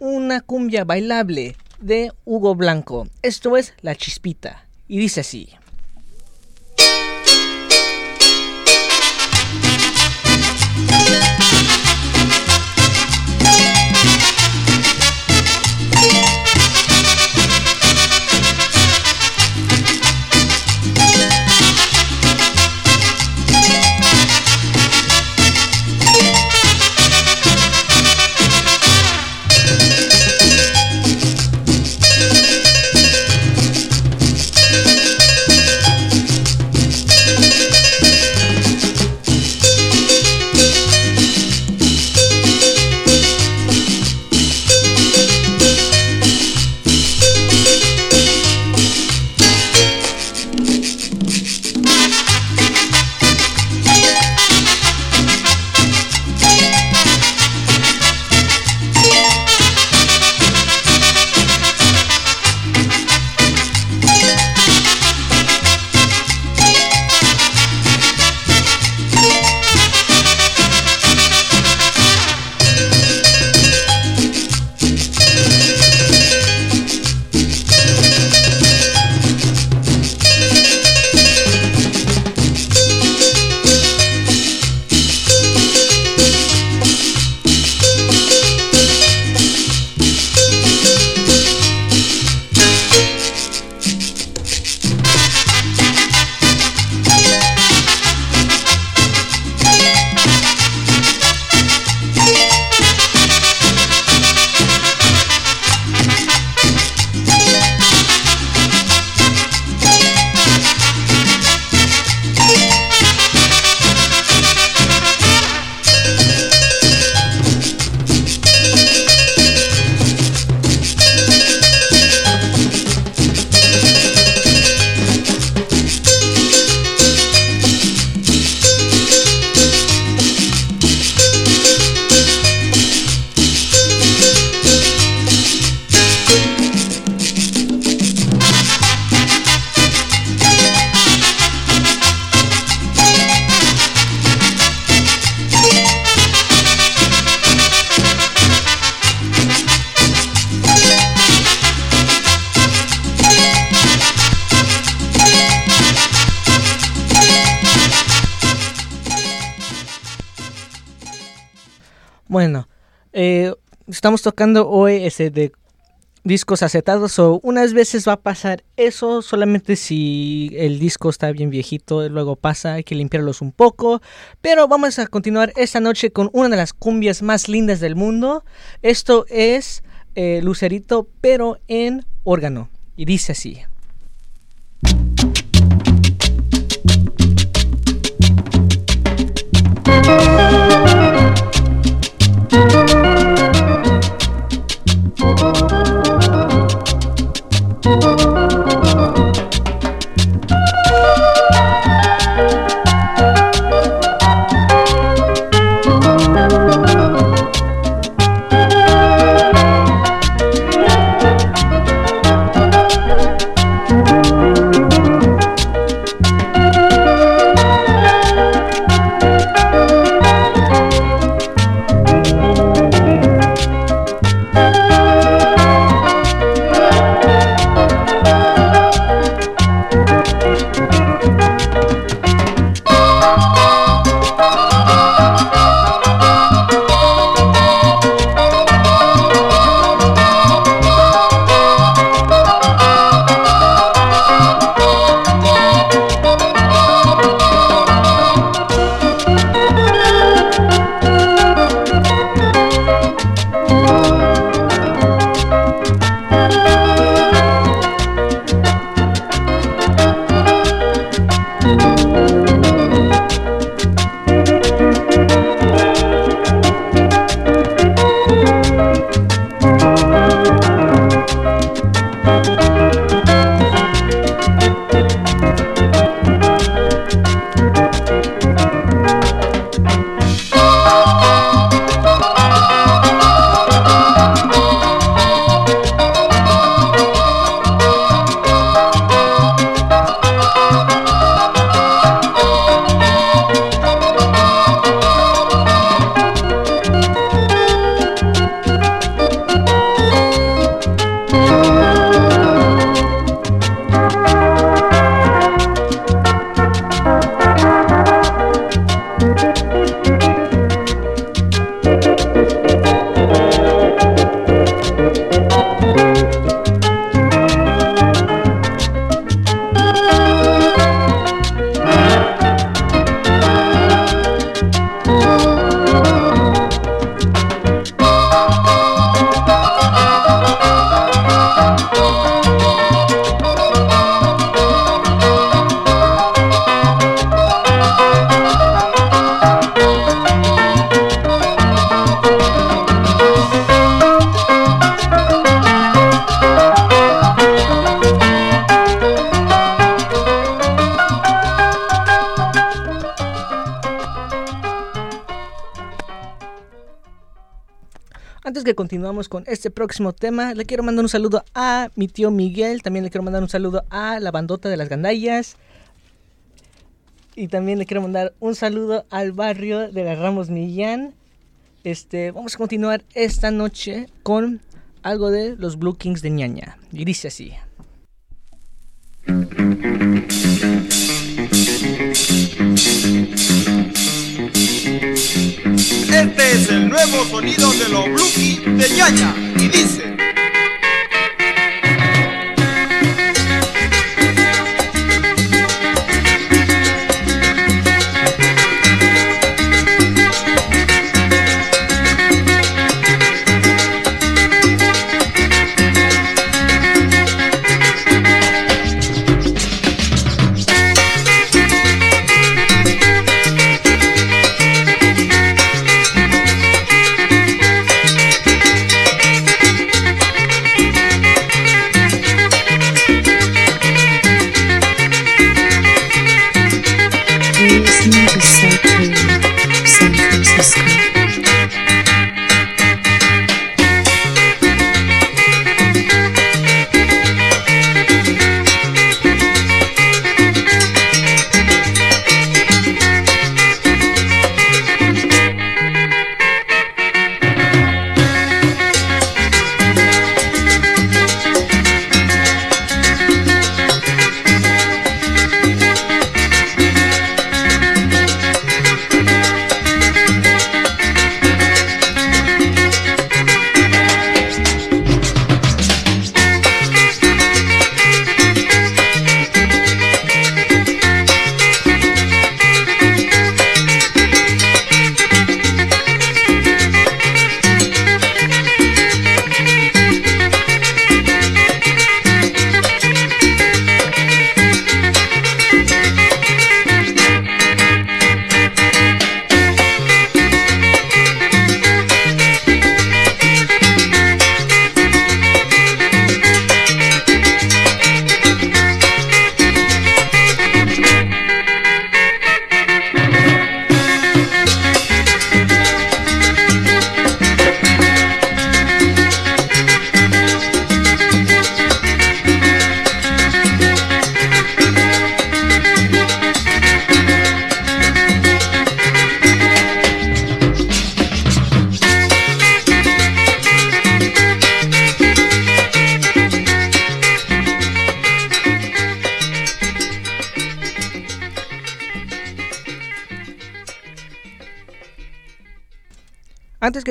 una cumbia bailable de Hugo Blanco. Esto es La Chispita. Y dice así. Estamos tocando hoy ese de discos acetados o unas veces va a pasar eso solamente si el disco está bien viejito luego pasa hay que limpiarlos un poco pero vamos a continuar esta noche con una de las cumbias más lindas del mundo. Esto es eh, Lucerito pero en órgano y dice así Antes que continuamos con este próximo tema, le quiero mandar un saludo a mi tío Miguel, también le quiero mandar un saludo a la bandota de las gandallas. Y también le quiero mandar un saludo al barrio de la Ramos Millán. Este, vamos a continuar esta noche con algo de los Blue Kings de ñaña. Y dice así. Este es el nuevo sonido de los Blue de ñaña y dice.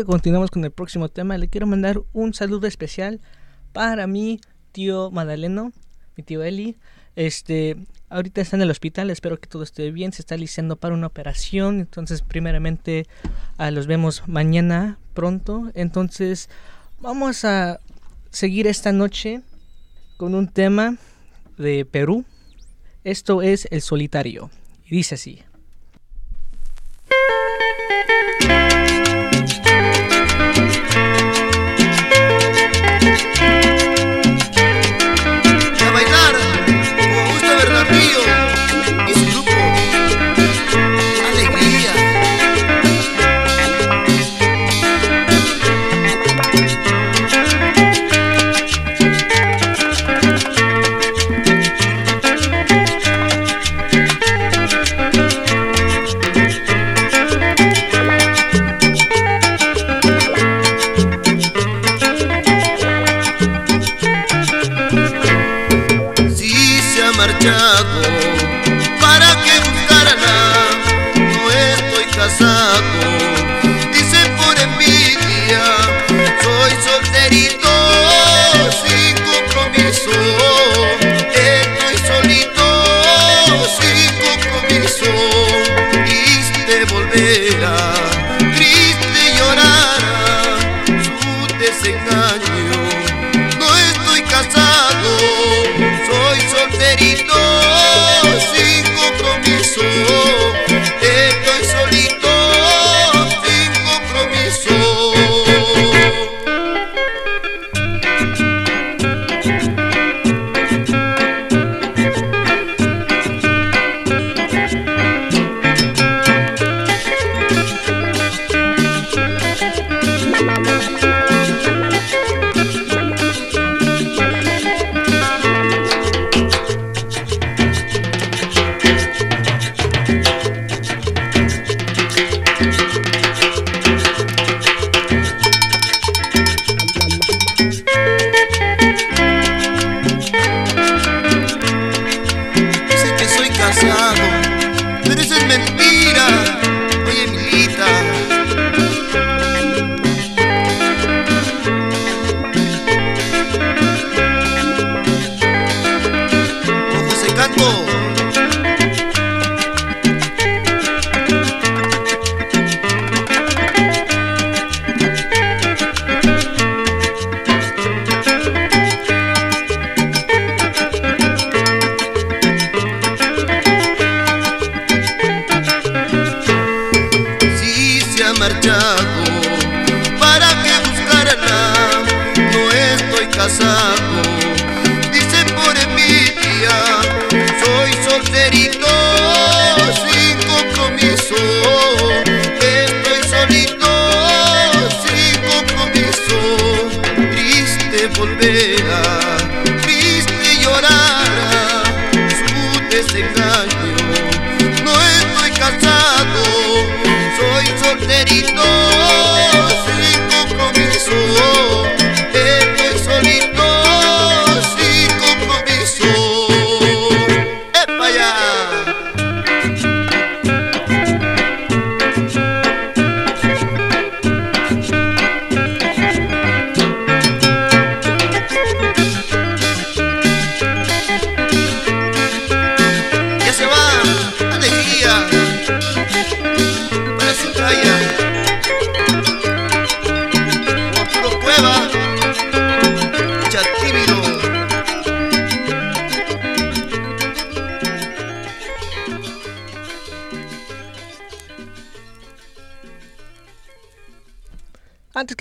Continuemos con el próximo tema, le quiero mandar un saludo especial para mi tío Madaleno, mi tío Eli. Este, ahorita está en el hospital, espero que todo esté bien, se está listando para una operación, entonces primeramente ah, los vemos mañana pronto. Entonces, vamos a seguir esta noche con un tema de Perú. Esto es El Solitario. Y dice así.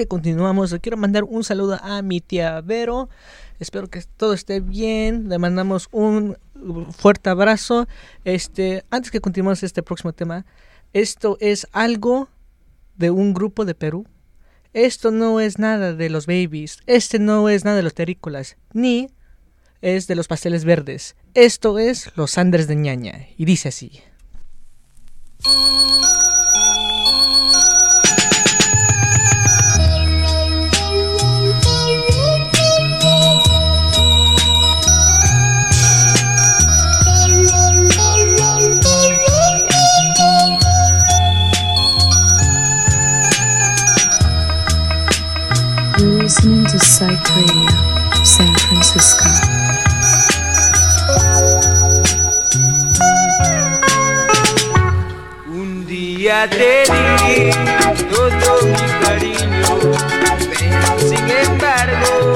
Continuamos, quiero mandar un saludo a mi tía Vero. Espero que todo esté bien. Le mandamos un fuerte abrazo. Este, antes que continuemos este próximo tema, esto es algo de un grupo de Perú. Esto no es nada de los babies. Este no es nada de los terrícolas. Ni es de los pasteles verdes. Esto es los Andres de ñaña. Y dice así. Psych Radio, San Francisco. Un día te di todo mi cariño, pero sin embargo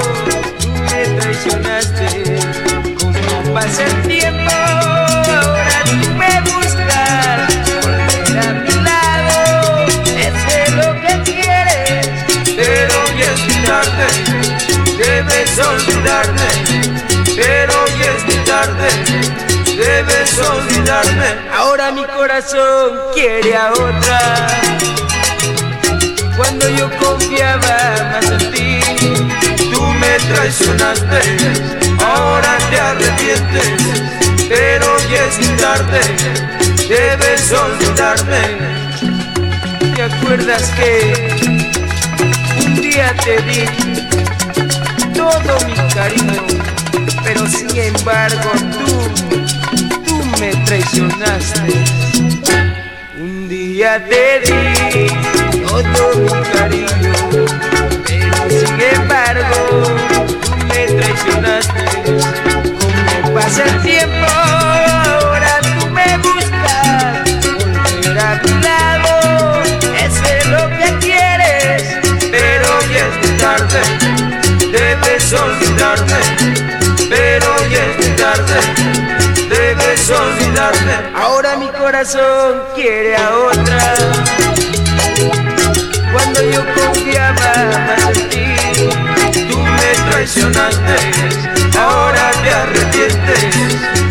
tú me traicionaste. Como pasa el tiempo, debes olvidarme, pero ya es muy tarde debes olvidarme. Ahora mi corazón quiere a otra. Cuando yo confiaba más en ti, tú me traicionaste. Ahora te arrepientes, pero ya es muy tarde. Debes olvidarme. ¿Te acuerdas que un día te di todo mi cariño? Pero sin embargo tú me traicionaste. Un día te di todo mi cariño, pero sin embargo tú me traicionaste. Como pasa el tiempo, pero ya es muy tarde debes olvidarme. Ahora mi corazón quiere a otra. Cuando yo confiaba en ti, tú me traicionaste. Ahora te arrepientes,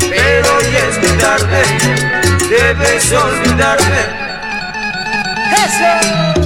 pero ya es muy tarde. Debes olvidarme. Eso.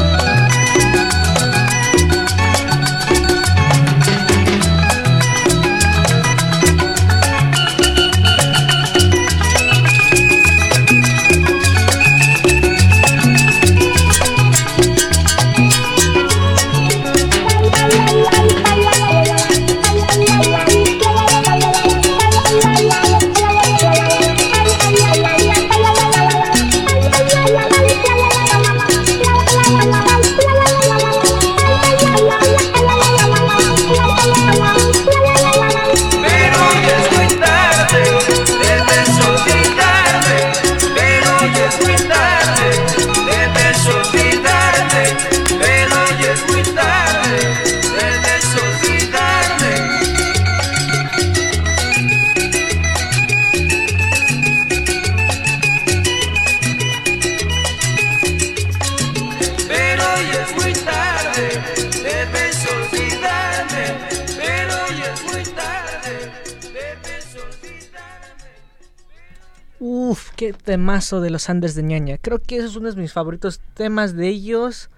De los Andes de ñaña. Creo que ese es uno de mis favoritos temas de ellos,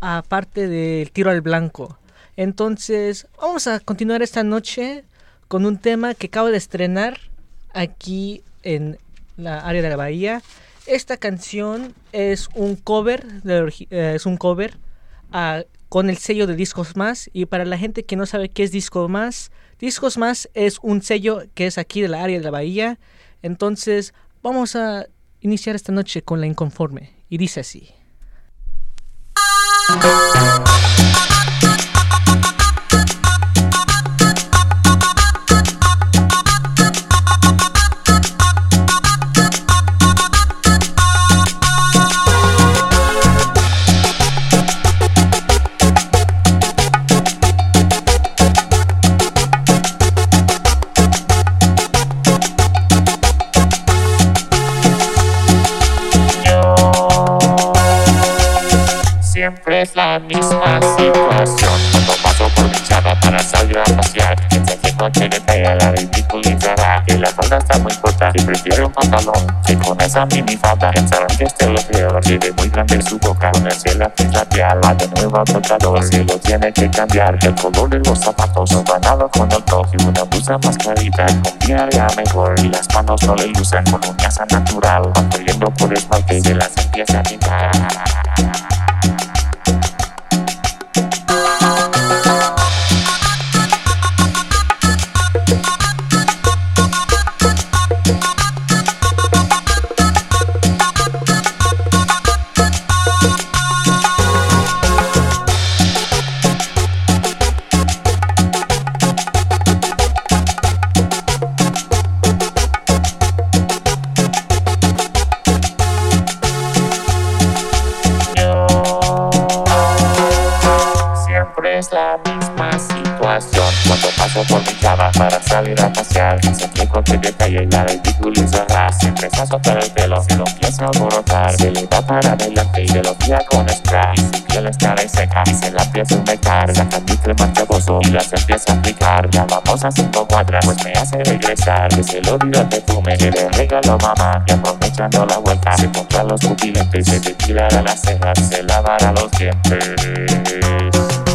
aparte del tiro al blanco. Entonces, vamos a continuar esta noche con un tema que acabo de estrenar aquí en la área de la bahía. Esta canción es un cover, de eh, es un cover ah, con el sello de Discos Más. Y para la gente que no sabe qué es Discos Más, Discos Más es un sello que es aquí de la área de la bahía. Entonces, vamos a iniciar esta noche con la inconforme. Y dice así. Siempre es la misma situación. Cuando paso por mi chava para salir a pasear Piensa que no tiene fea la ridiculizará Que la falda está muy corta y prefiere un pantalón. Que con esa minifalda pensarán que este lo peor Tiene muy grande su boca, ponerse la pinta piala De nuevo tocador, se lo tiene que cambiar. El color de los zapatos, un banado con el top Y una blusa más clarita, combinaría mejor Y las manos no le lucen con uñas natural. Corriendo por esmalte y se las empieza a pintar Por mi cama para salir a pasear. Siempre con que detalle la ridiculizará Siempre se azota el pelo, se lo empieza a alborotar. Se le va para adelante y se lo tira con spray. Y su piel está seca y se la empieza a humectar Saca mi crema y las empieza a aplicar. Ya vamos a cinco cuadras, pues me hace regresar. Que se lo dio el perfume que le regaló mamá. Y aprovechando la vuelta se compra los pupilentes Se depilará las cejas, se lavará los dientes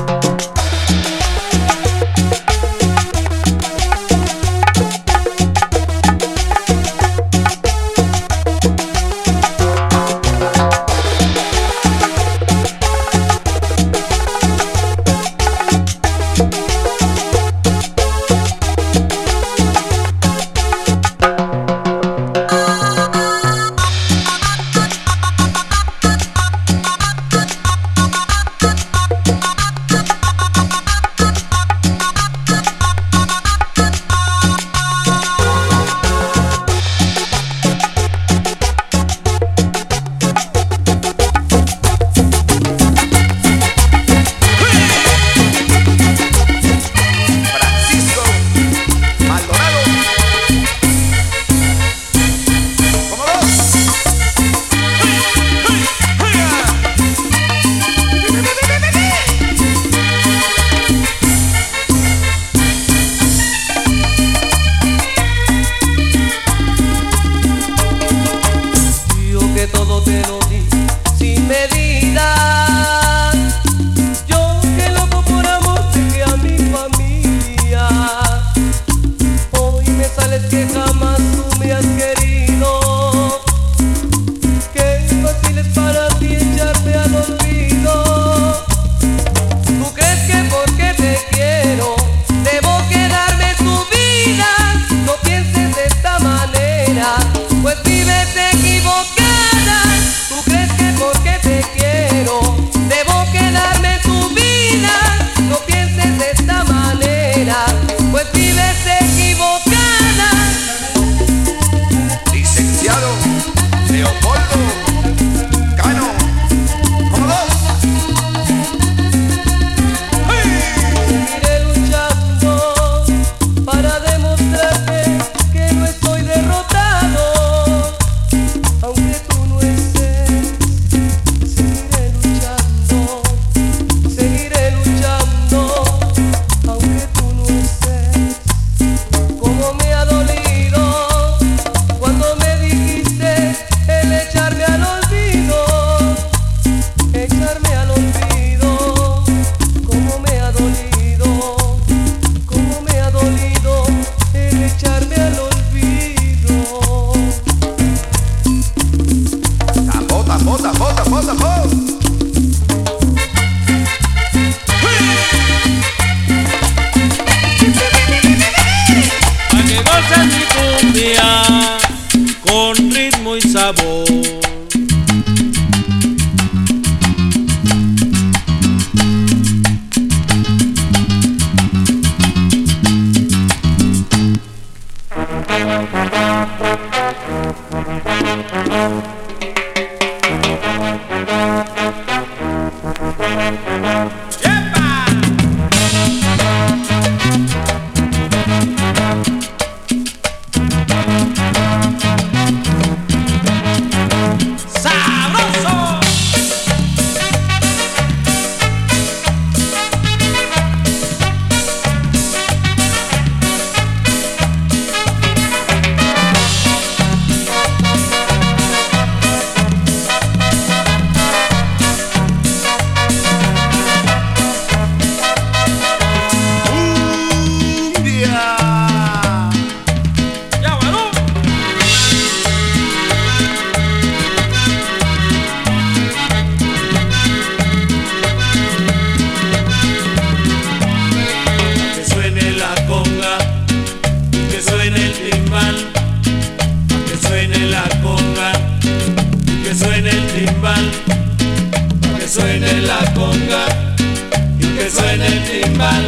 suene el timbal,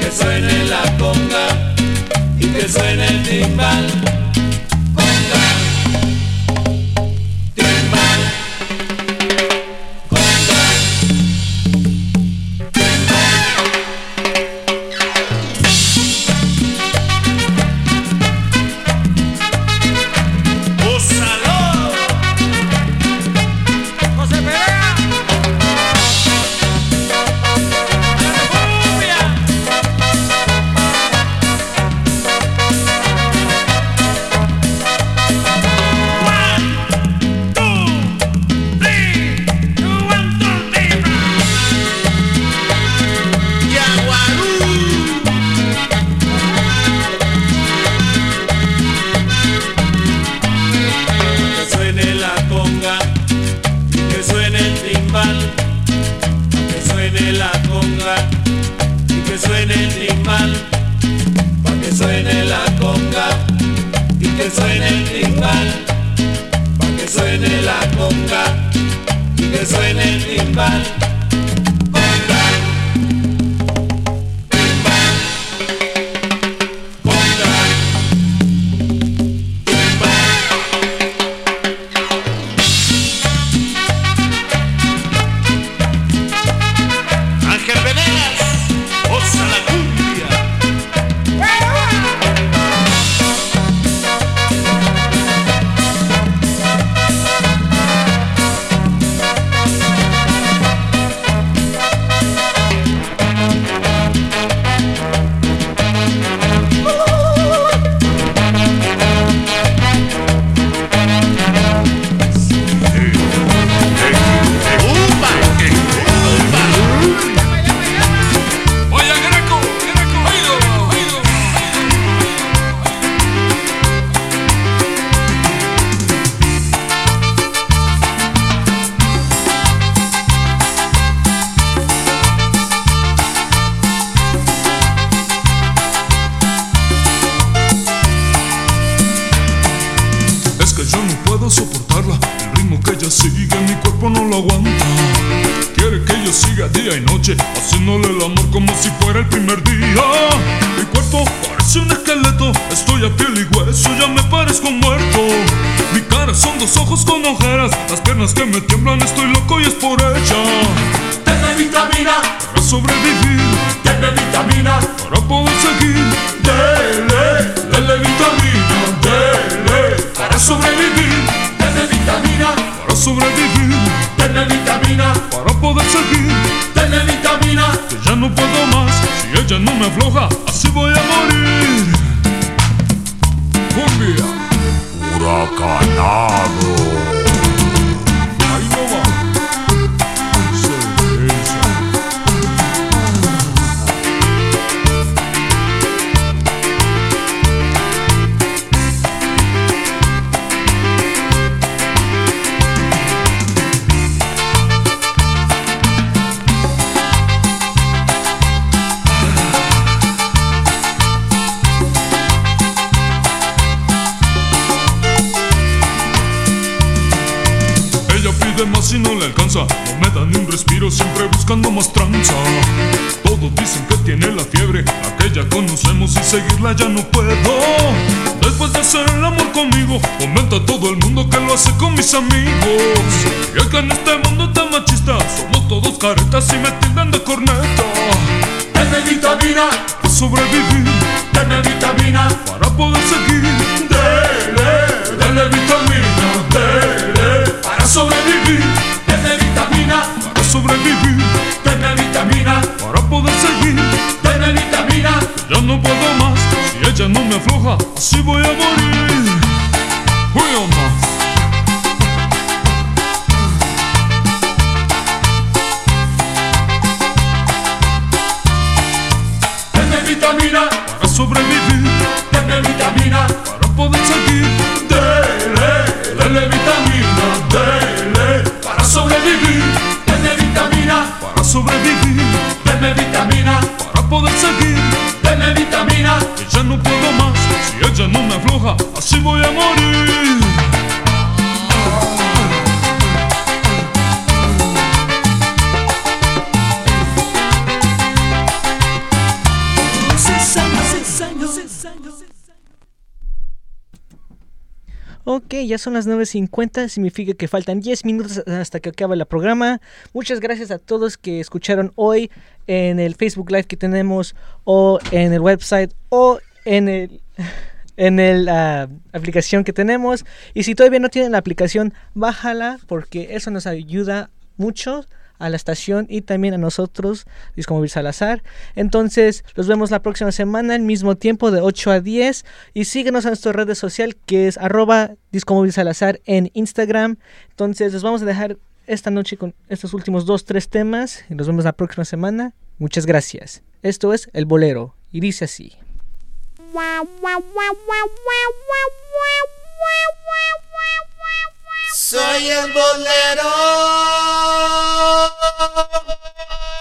que suene la conga, y que suene el timbal, Todos dicen que tiene la fiebre Aquella conocemos y seguirla ya no puedo. Después de hacer el amor conmigo Comenta todo el mundo que lo hace con mis amigos. Y es que en este mundo tan machista Somos todos caretas y me tildan de corneta Deme vitamina, Para sobrevivir, deme vitamina, para poder seguir. Dele, dele vitamina, dele, Para sobrevivir, deme vitamina, para sobrevivir vitamina, Para poder seguir deme vitamina. Ya no puedo más, si ella no me afloja, así voy a morir. Voy a más. Deme vitamina, Para sobrevivir, vitamina. Que ya no puedo más, si ella no Ok, ya son las 9.50, significa que faltan 10 minutos hasta que acabe el programa. Muchas gracias a todos que escucharon hoy en el Facebook Live que tenemos o en el website o en el en el ah, aplicación que tenemos. Y si todavía no tienen la aplicación, bájala porque eso nos ayuda mucho a la estación y también a nosotros, Disco Móvil Salazar. Entonces, los vemos la próxima semana, al mismo tiempo, de 8 a 10. Y síguenos en nuestra red social que es arroba Disco Móvil Salazar en Instagram. Entonces, les vamos a dejar esta noche con estos últimos dos, tres temas. Y nos vemos la próxima semana. Muchas gracias. Esto es El Bolero. Y dice así. Soy el bolero.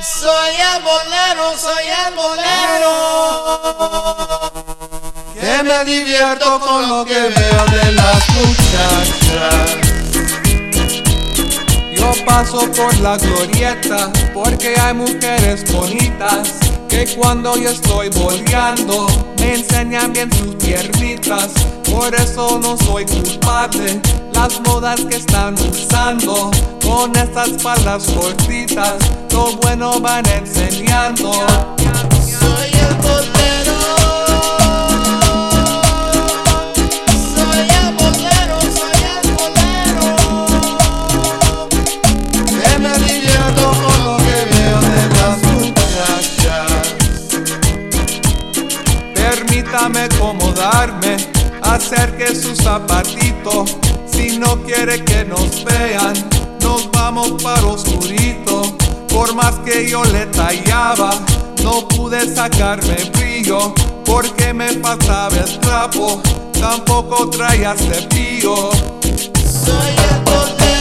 Soy el bolero, soy el bolero. Que me divierto con lo que veo de las muchachas. Yo paso por la glorieta porque hay mujeres bonitas que cuando yo estoy boleando me enseñan bien sus piernitas. Por eso no soy culpable. Las modas que están usando con estas palas cortitas, lo bueno van enseñando. acerque sus zapatitos. Si no quiere que nos vean, nos vamos para oscurito. Por más que yo le tallaba, no pude sacarme brillo, porque me pasaba el trapo, tampoco traía cepillo. Soy el.